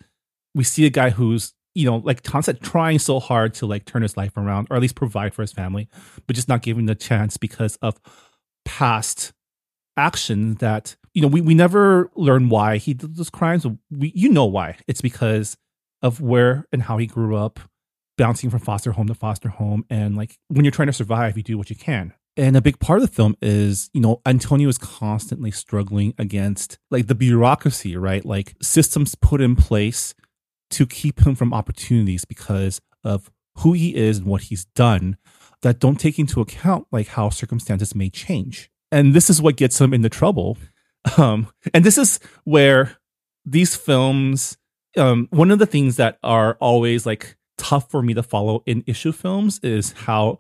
we see a guy who's you know like said trying so hard to like turn his life around or at least provide for his family but just not given the chance because of past action that you know we, we never learn why he did those crimes. We you know why. It's because of where and how he grew up bouncing from foster home to foster home. And like when you're trying to survive you do what you can. And a big part of the film is you know antonio is constantly struggling against like the bureaucracy right? Like systems put in place to keep him from opportunities because of who he is and what he's done that don't take into account like how circumstances may change and this is what gets him into trouble um and this is where these films um one of the things that are always like tough for me to follow in issue films is how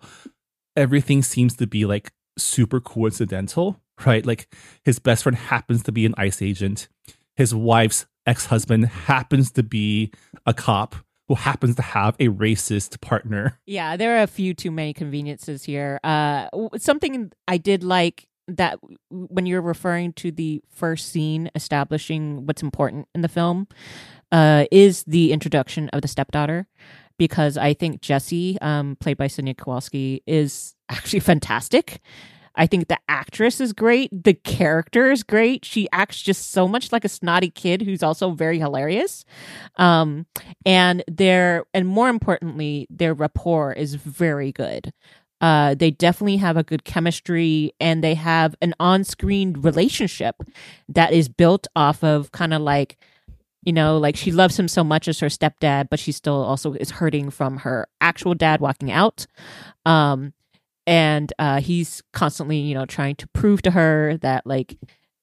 everything seems to be like super coincidental, right? Like his best friend happens to be an ICE agent. His wife's ex husband happens to be a cop who happens to have a racist partner. Yeah, there are a few too many conveniences here. Uh, something I did like that when you're referring to the first scene establishing what's important in the film uh, is the introduction of the stepdaughter. Because I think Jessie, um, played by Sonia Kowalske, is actually fantastic. I think the actress is great. The character is great. She acts just so much like a snotty kid who's also very hilarious. Um, and their and more importantly, their rapport is very good. Uh, they definitely have a good chemistry and they have an on-screen relationship that is built off of kind of like you know like she loves him so much as her stepdad but she still also is hurting from her actual dad walking out. Um and uh he's constantly you know trying to prove to her that like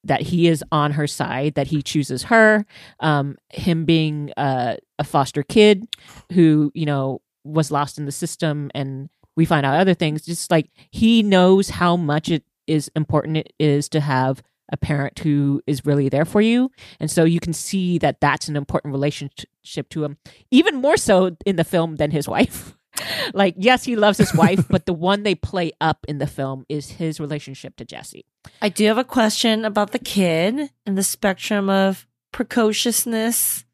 that he is on her side that he chooses her. Um him being uh, a foster kid who you know was lost in the system and we find out other things just like he knows how much it is important it is to have a parent who is really there for you and so you can see that that's an important relationship to him even more so in the film than his wife like yes he loves his wife but the one they play up in the film is his relationship to jesse I do have a question about the kid and the spectrum of precociousness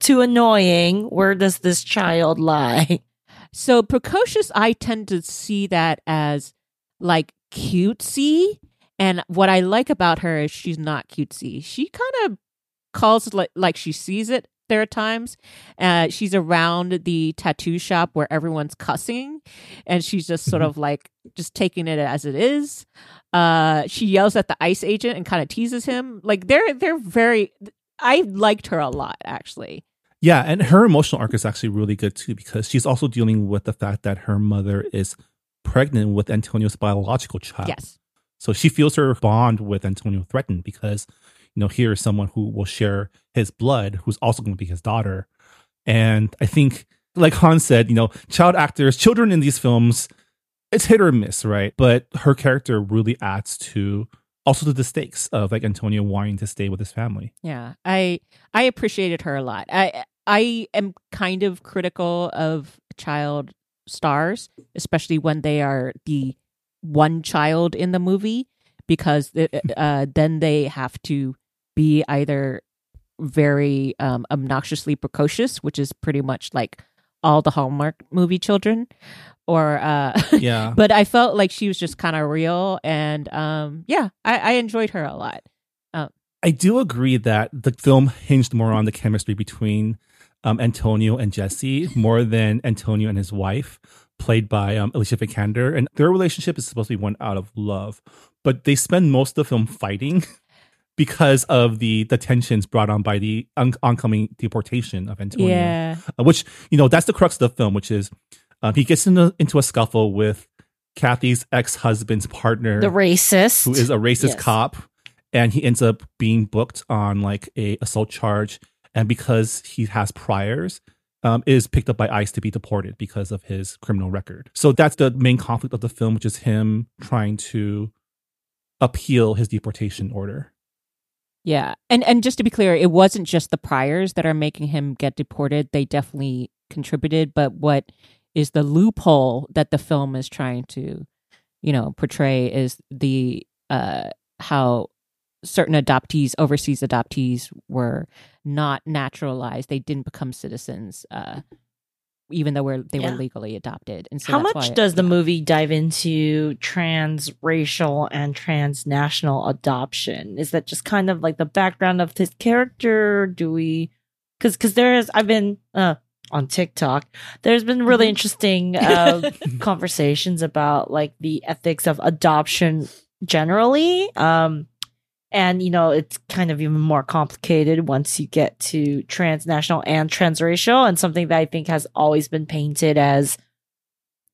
to annoying. Where does this child lie? So precocious, I tend to see that as like cutesy. And what I like about her is she's not cutesy. She kind of calls like like she sees it. There are times uh, she's around the tattoo shop where everyone's cussing, and she's just sort of like just taking it as it is. Uh, she yells at the ICE agent and kind of teases him. Like they're they're very. I liked her a lot actually. Yeah, and her emotional arc is actually really good too because she's also dealing with the fact that her mother is pregnant with Antonio's biological child. Yes. So she feels her bond with Antonio threatened because, you know, here is someone who will share his blood, who's also going to be his daughter. And I think, like Hanh said, you know, child actors, children in these films, it's hit or miss, right? But her character really adds to also to the stakes of like Antonio wanting to stay with his family. Yeah, I I appreciated her a lot. I I am kind of critical of child stars, especially when they are the one child in the movie, because uh, then they have to be either very um, obnoxiously precocious, which is pretty much like all the Hallmark movie children, or uh, Yeah. but I felt like she was just kind of real, and um, yeah, I, I enjoyed her a lot. Um i do agree that the film hinged more on the chemistry between um, Antonio and Jessie more than Antonio and his wife, played by um, Alicia Vikander. And their relationship is supposed to be one out of love, but they spend most of the film fighting because of the the tensions brought on by the on- oncoming deportation of Antonio. Yeah, Uh, which you know that's the crux of the film, which is um, he gets into into a scuffle with Kathy's ex husband's partner, The racist. who is a racist Yes. cop and he ends up being booked on like a assault charge and because he has priors um, is picked up by ice to be deported because of his criminal record so that's the main conflict of the film which is him trying to appeal his deportation order Yeah, and and just to be clear, it wasn't just the priors that are making him get deported. They definitely contributed, but what is the loophole that the film is trying to, you know, portray is the uh how certain adoptees, overseas adoptees, were not naturalized. They didn't become citizens, uh, even though we're, they Yeah. were legally adopted. And so How much why- does the movie dive into transracial and transnational adoption? Is that just kind of like the background of his character? Do we? Because because there is I've been uh, on TikTok. There's been really Mhm. interesting uh, conversations about like the ethics of adoption generally. Um, and you know it's kind of even more complicated once you get to transnational and transracial, and something that I think has always been painted as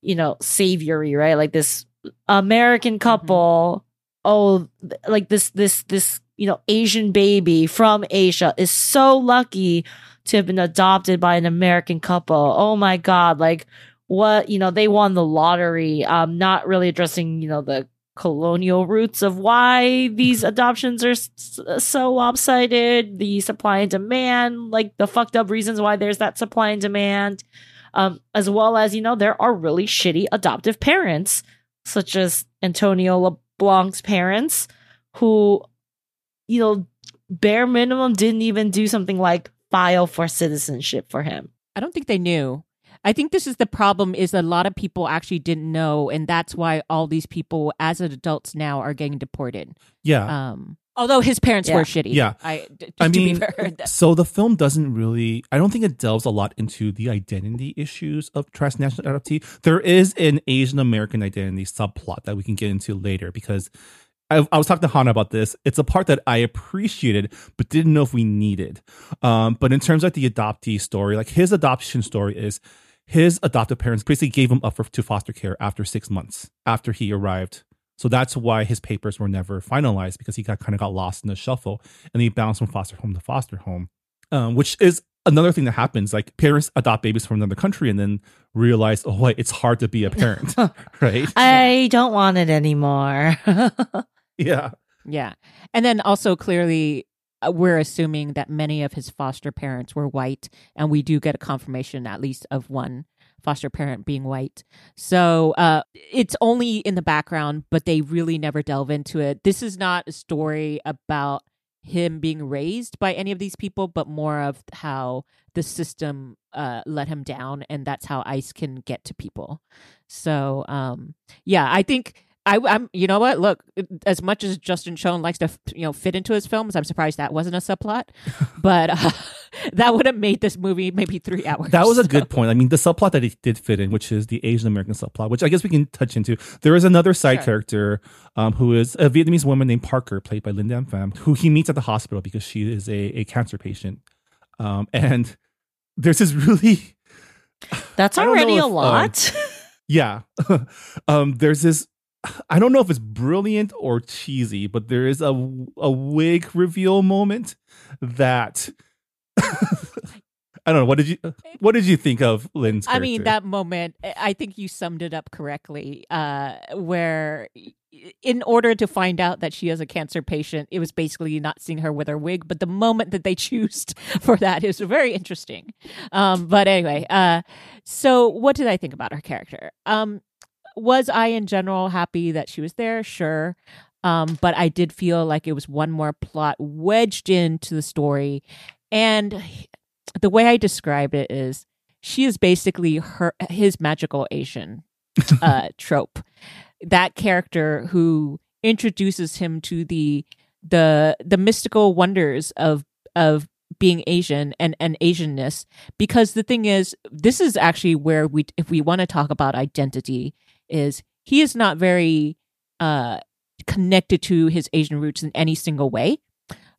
you know, savory, right? Like this American couple, oh, like this, this, this, you know, Asian baby from Asia is so lucky to have been adopted by an American couple. Oh my God. Like, what you know they won the lottery um not really addressing you know the colonial roots of why these adoptions are s- so lopsided the supply and demand like the fucked up reasons why there's that supply and demand um as well as you know there are really shitty adoptive parents such as antonio leblanc's parents who you know bare minimum didn't even do something like file for citizenship for him I don't think they knew. I think this is the problem is a lot of people actually didn't know and that's why all these people as adults now are getting deported. Yeah. Um although his parents Yeah. were shitty. Yeah. I d- I to mean, be fair. so the film doesn't really. I don't think it delves a lot into the identity issues of transnational adoptee. There is an Asian American identity subplot that we can get into later because I, I was talking to Hana about this. It's a part that I appreciated but didn't know if we needed. Um, but in terms of the adoptee story, like his adoption story is his adoptive parents basically gave him up for, to foster care after six months after he arrived. So that's why his papers were never finalized because he got kind of got lost in the shuffle and he bounced from foster home to foster home, um, which is another thing that happens. Like parents adopt babies from another country and then realize, oh wait, it's hard to be a parent, right? i don't want it anymore yeah, Yeah. And then also clearly uh, we're assuming that many of his foster parents were white and we do get a confirmation at least of one foster parent being white. So uh it's only in the background but they really never delve into it. This is not a story about him being raised by any of these people but more of how the system uh let him down and that's how ICE can get to people. So um yeah, I think I, I'm, you know what? Look, as much as Justin Chon likes to, you know, fit into his films, I'm surprised that wasn't a subplot. but uh, that would have made this movie maybe three hours. that was a good point. I mean, the subplot that he did fit in, which is the Asian American subplot, which I guess we can touch into. There is another side Sure. character um, who is a Vietnamese woman named Parker, played by Linh-Dan Pham, who he meets at the hospital because she is a, a cancer patient. Um, and there's this really that's already know a if, uh, lot Yeah. um, there's this I don't know if it's brilliant or cheesy, but there is a a wig reveal moment that I don't know. What did you what did you think of Lynn's I mean, that moment, I- I think you summed it up correctly. Uh, where, in order to find out that she is a cancer patient, it was basically not seeing her with her wig. But the moment that they choose for that is very interesting. Um, but anyway, uh, so what did I think about her character? Um, was I in general happy that she was there? Sure. Um, but I did feel like it was one more plot wedged into the story. And the way I described it is she is basically her his magical Asian uh, trope. That character who introduces him to the the the mystical wonders of of being Asian and and Asianness. Because the thing is, this is actually where we, if we want to talk about identity, is he is not very uh, connected to his Asian roots in any single way.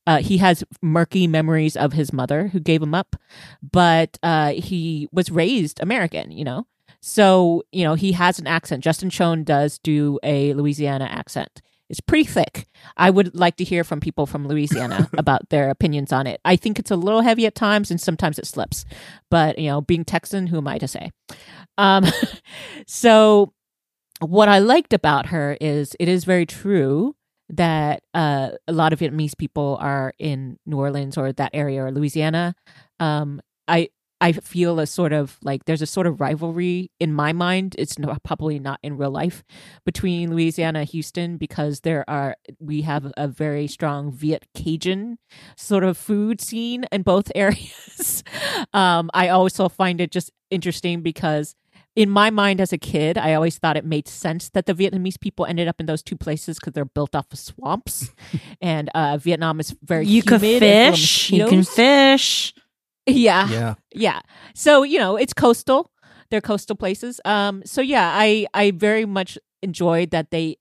Uh, he has murky memories of his mother who gave him up, but uh, he was raised American, you know? So, you know, he has an accent. Justin Chon does do a Louisiana accent. It's pretty thick. I would like to hear from people from Louisiana about their opinions on it. I think it's a little heavy at times and sometimes it slips. But, you know, being Texan, who am I to say? Um, so, what I liked about her is it is very true that uh, a lot of Vietnamese people are in New Orleans or that area or Louisiana. Um, I I feel a sort of like there's a sort of rivalry in my mind. It's no, probably not in real life between Louisiana and Houston because there are we have a very strong Viet Cajun sort of food scene in both areas. um, I also find it just interesting because in my mind as a kid, I always thought it made sense that the Vietnamese people ended up in those two places because they're built off of swamps, and uh, Vietnam is very you could humid and full fish you can fish Yeah, yeah. yeah. So you know, it's coastal. They're coastal places. Um. So yeah, I I very much enjoyed that they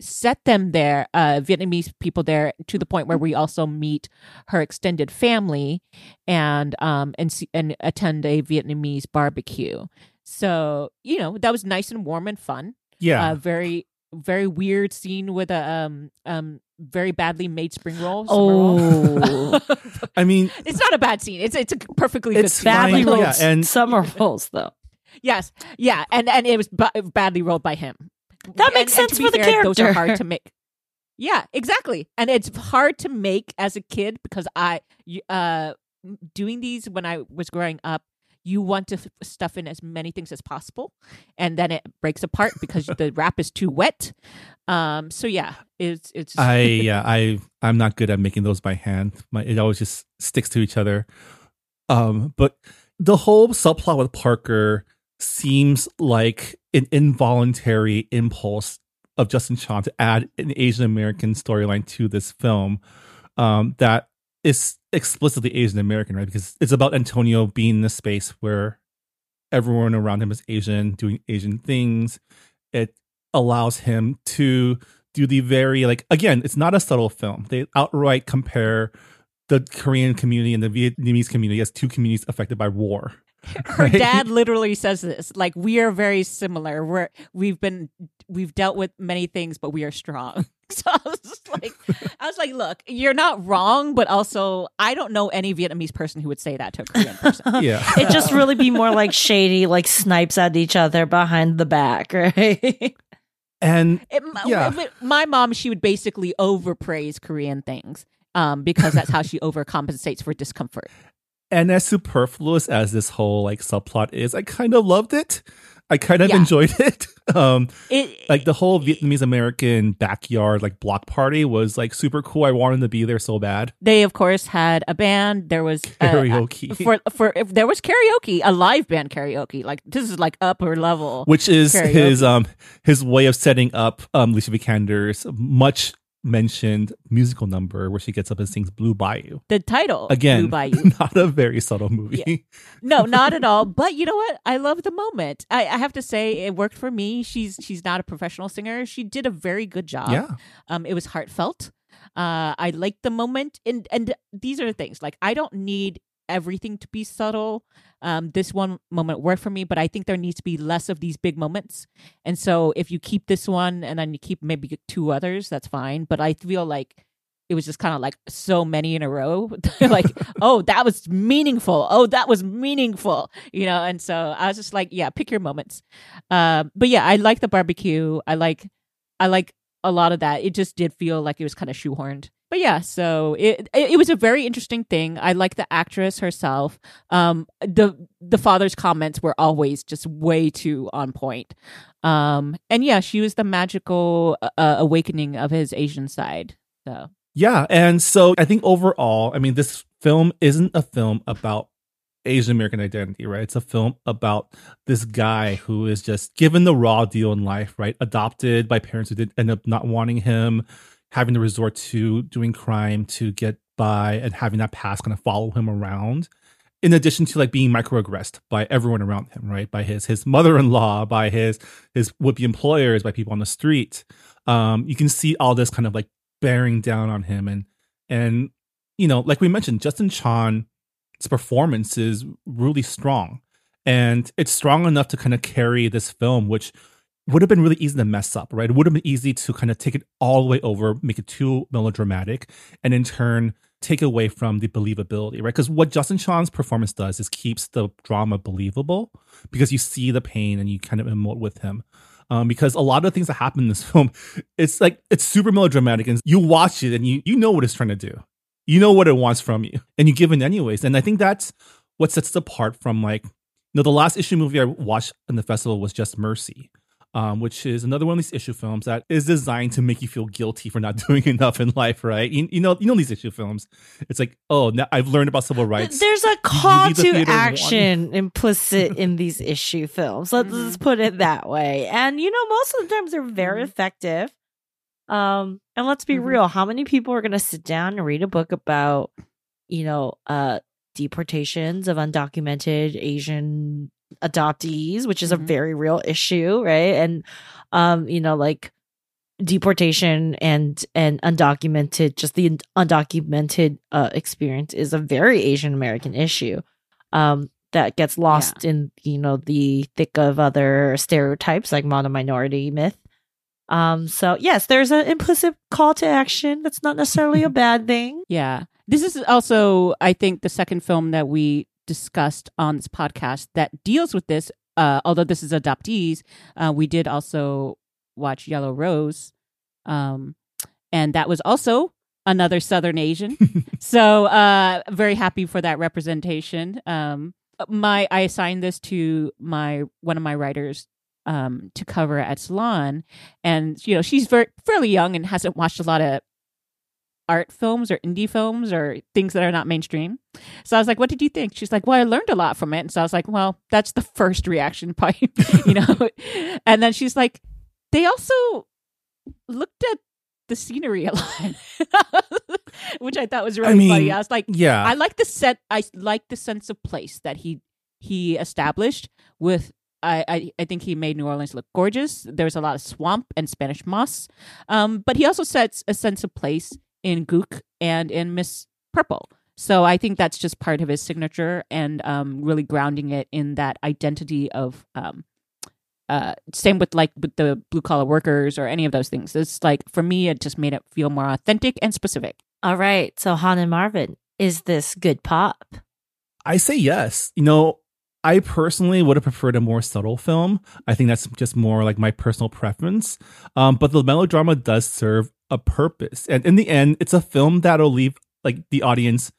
set them there, uh, Vietnamese people there, to the point where we also meet her extended family, and um and see, and attend a Vietnamese barbecue. So you know that was nice and warm and fun. Yeah. Uh, very very weird scene with a um um very badly made spring roll. summer roll. oh I mean, it's not a bad scene. It's it's a perfectly It's good scene. fine, badly yeah, rolled and- summer rolls though Yes, yeah, and and it was b- badly rolled by him. That makes And- and sense for be the fair, Those are hard to make. Yeah, exactly, and it's hard to make as a kid because I uh, doing these when I was growing up. You want to f- stuff in as many things as possible, and then it breaks apart because the wrap is too wet. Um, so yeah, it's it's. I yeah, I I'm not good at making those by hand. My it always just sticks to each other. Um, but the whole subplot with Parker seems like an involuntary impulse of Justin Chon to add an Asian American storyline to this film. Um, that is explicitly Asian American, right? Because it's about Antonio being in a space where everyone around him is Asian, doing Asian things. It allows him to do the very like again, it's not a subtle film. They outright compare the Korean community and the Vietnamese community as two communities affected by war. her right? dad literally says this like we are very similar we're we've been we've dealt with many things but we are strong so i was just like i was like look you're not wrong but also i don't know any vietnamese person who would say that to a korean person Yeah. it just really be more like shady, like snipes at each other behind the back, right? And It, Yeah. my, my mom she would basically overpraise korean things um, because that's how she overcompensates for discomfort and as superfluous as this whole like subplot is, I kind of loved it. I kind of Yeah. enjoyed it. Um it, like the whole Vietnamese American backyard like block party was like super cool. I wanted to be there so bad. they of course had a band there was uh, Karaoke. for for if there was karaoke a live band karaoke like this is like upper level which is Karaoke. his um his way of setting up um Alicia Vikander's much mentioned musical number where she gets up and sings Blue Bayou. the title Again, Blue Bayou. not a very subtle movie. no not at all. But you know what? I love the moment. I, I have to say it worked for me. She's she's not a professional singer. She did a very good job. Yeah. um it was heartfelt. Uh i liked the moment. And and these are the things. Like i don't need everything to be subtle. Um this one moment worked for me but i think there needs to be less of these big moments. And so if you keep this one and then you keep maybe two others that's fine. But i feel like it was just kind of like so many in a row. Like oh that was meaningful. Oh that was meaningful you know? And so i was just like yeah pick your moments. Uh, but yeah i like the barbecue. I like i like a lot of that. It just did feel like it was kind of shoehorned but yeah so it, it it was a very interesting thing. I like the actress herself. Um the the father's comments were always just way too on point. Um and yeah she was the magical uh, awakening of his asian side so. Yeah, and so I think overall, I mean, this film isn't a film about Asian American identity, right? It's a film about this guy who is just given the raw deal in life, right? Adopted by parents who did end up not wanting him, having to resort to doing crime to get by, and having that past kind of follow him around. In addition to like being microaggressed by everyone around him, right? By his his mother in law, by his his would be employers, by people on the street. Um, you can see all this kind of like bearing down on him and and you know like we mentioned justin chon's performance is really strong and it's strong enough to kind of carry this film which would have been really easy to mess up right? It would have been easy to kind of take it all the way over make it too melodramatic and in turn take away from the believability right? Because what justin chon's performance does is keeps the drama believable because you see the pain and you kind of emote with him. Um, because a lot of the things that happen in this film, it's like it's super melodramatic, and you watch it and you you know what it's trying to do, you know what it wants from you, and you give in anyways. And I think that's what sets it apart from like, you know, the last issue movie I watched in the festival was Just Mercy, um, which is another one of these issue films that is designed to make you feel guilty for not doing enough in life, right? You, you know, you know these issue films. It's like, oh, now I've learned about civil rights. There's a call the to theater action implicit in these issue films. Let's Mhm. just put it that way. And you know, most of the times they're very Mhm. effective. Um, and let's be Mhm. real, how many people are gonna sit down and read a book about, you know, uh deportations of undocumented Asian adoptees, which is a Mhm. very real issue, right? And um, you know, like deportation and and undocumented just the undocumented uh experience is a very asian american issue um that gets lost in you know the thick of other stereotypes like mono minority myth um so yes there's an implicit call to action that's not necessarily a bad thing Yeah. This is also, I think, the second film that we discussed on this podcast that deals with this uh, although this is adoptees, uh, we did also watch Yellow Rose, um, and that was also another Southern Asian. so uh, very happy for that representation. Um, my I assigned this to my one of my writers um, to cover at Salon, and you know she's very fairly young and hasn't watched a lot of art films or indie films or things that are not mainstream. So I was like, "What did you think?" She's like, "Well, I learned a lot from it." And so I was like, "Well, that's the first reaction, probably, you know." and then she's like, "They also looked at the scenery a lot," which I thought was really mean, funny. I was like, Yeah. I like the set. I like the sense of place that he he established with. I, I, I think he made New Orleans look gorgeous. There was a lot of swamp and Spanish moss, um, but he also sets a sense of place in Gook and in Miss Purple. So I think that's just part of his signature and um, really grounding it in that identity of. Um, uh, same with like with the blue collar workers or any of those things. It's like for me, it just made it feel more authentic and specific. All right. So Hanh and Marvin, is this good pop? I say yes. You know, I personally would have preferred a more subtle film. I think that's just more like my personal preference. Um, but the melodrama does serve a purpose. And in the end, it's a film that'll leave like the audience,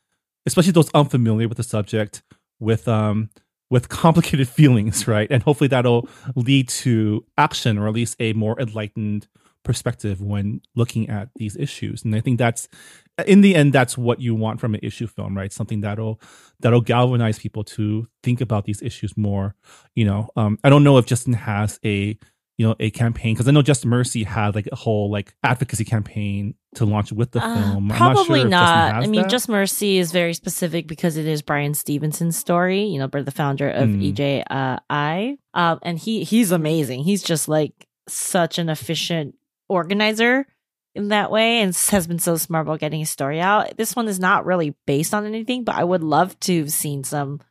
especially those unfamiliar with the subject, with um with complicated feelings, right? And hopefully that'll lead to action or at least a more enlightened perspective when looking at these issues. And I think that's in the end that's what you want from an issue film, right? Something that'll that'll galvanize people to think about these issues more. You know, um, I don't know if Justin has a you know a campaign because I know Just Mercy had like a whole like advocacy campaign to launch with the Uh, film. I'm probably not. Sure not. I mean, that. Just Mercy is very specific because it is Bryan Stevenson's story. You know, the founder of Mm. EJ uh, I, um, and he he's amazing. He's just like such an efficient organizer in that way, and has been so smart about getting his story out. This one is not really based on anything, but I would love to have seen some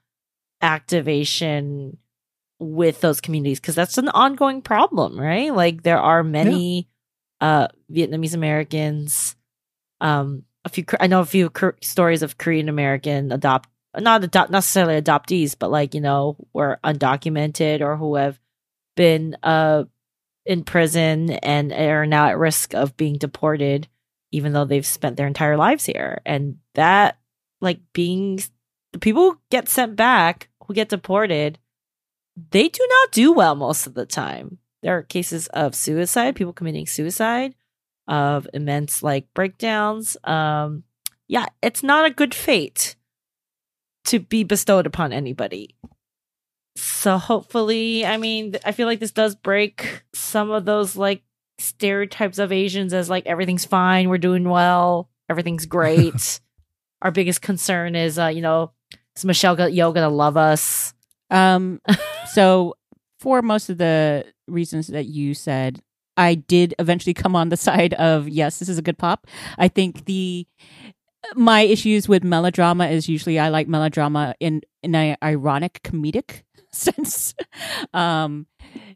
activation with those communities because that's an ongoing problem, right? Like there are many uh Vietnamese Americans um a few i know a few stories of korean american adopt not adopt necessarily adoptees but like you know were undocumented or who have been uh in prison and are now at risk of being deported even though they've spent their entire lives here and that like being the people who get sent back who get deported they do not do well most of the time there are cases of suicide people committing suicide of immense like breakdowns. Um, yeah, it's not a good fate to be bestowed upon anybody. So hopefully, I mean, I feel like this does break some of those like stereotypes of Asians as like everything's fine, we're doing well, everything's great. Our biggest concern is, uh, you know, is Michelle Yeoh gonna love us? Um, so for most of the reasons that you said, I did eventually come on the side of yes, this is a good pop. I think the my issues with melodrama is usually I like melodrama in in an ironic comedic sense. um,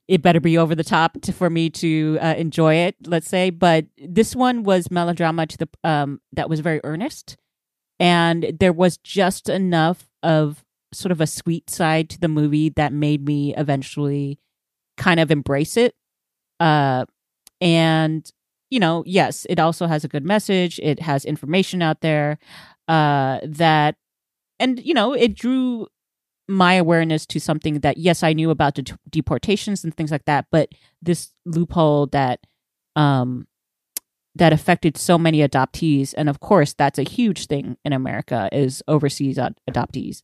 it better be over the top to, for me to uh, enjoy it. Let's say, but this one was melodrama to the um that was very earnest, and there was just enough of sort of a sweet side to the movie that made me eventually kind of embrace it. Uh, and you know, yes, it also has a good message. It has information out there uh, that, and you know, it drew my awareness to something that yes, I knew about det- deportations and things like that, but this loophole that um that affected so many adoptees and of course that's a huge thing in america is overseas ad- adoptees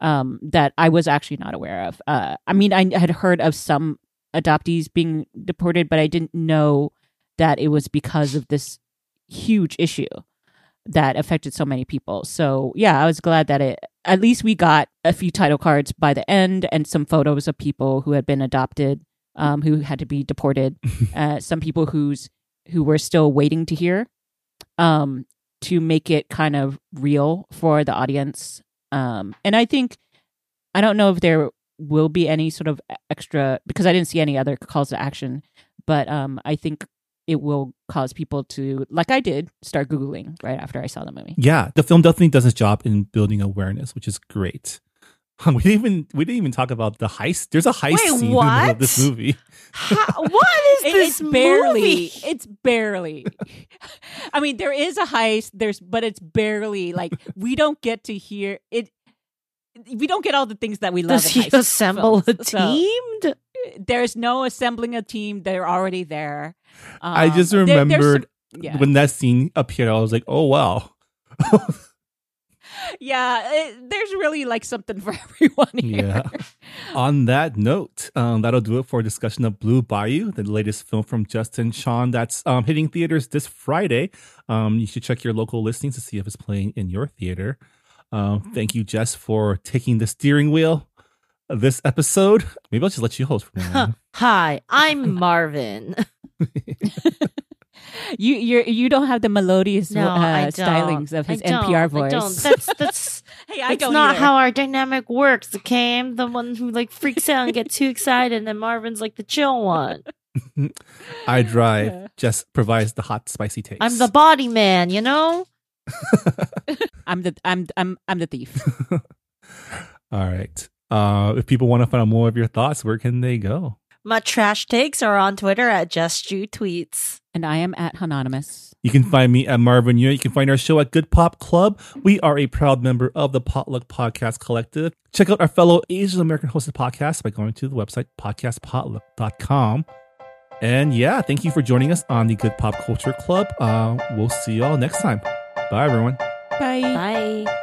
um, that I was actually not aware of. Uh, I mean, I had heard of some adoptees being deported, but I didn't know that it was because of this huge issue that affected so many people. So, yeah, I was glad that it at least we got a few title cards by the end and some photos of people who had been adopted, um, who had to be deported, uh, some people who's who were still waiting to hear. Um, to make it kind of real for the audience um, and I think I don't know if there will be any sort of extra because I didn't see any other calls to action, but um, I think it will cause people to, like I did, start googling right after I saw the movie. Yeah, the film definitely does its job in building awareness, which is great. we didn't even we didn't even talk about the heist. There's a heist Wait, scene in the middle of this movie. How, what is It- this it's barely. movie? It's barely. I mean, there is a heist. There's, but it's barely like we don't get to hear it. We don't get all the things that we love. Does in he heist assemble a films. So, team? There's no assembling a team. They're already there. I Um, just there- some- remembered yeah, when that scene appeared. I was like, oh wow. yeah. it- there's really like something for everyone here. Yeah. On that note, um, that'll do it for a discussion of Blue Bayou, the latest film from Justin Chon that's um, hitting theaters this Friday. Um, you should check your local listings to see if it's playing in your theater. Um, thank you, Jess, for taking the steering wheel this episode. Maybe I'll just let you host from now on. Hi, I'm Marvin. You you you don't have the melodious No, uh, I stylings of I his. NPR I voice. don't. That's that's hey, I it's don't not either. how our dynamic works. Okay, I'm the one who like freaks out and gets too excited, and then Marvin's like the chill one. I drive. Yeah. Jess provides the hot, spicy taste. I'm the body man, you know. I'm the I'm I'm I'm the thief. All right. Uh, if people want to find out more of your thoughts, where can they go? My trash takes are on Twitter at Just Jew Tweets. and I am at Anonymous. You can find me at Marvin Yueh. You can find our show at Good Pop Club. We are a proud member of the Potluck Podcast Collective. Check out our fellow Asian American hosted podcasts by going to the website podcastpotluck.com. And yeah, thank you for joining us on the Good Pop Culture Club. Uh, we'll see you all next time. Bye, everyone. Bye. Bye.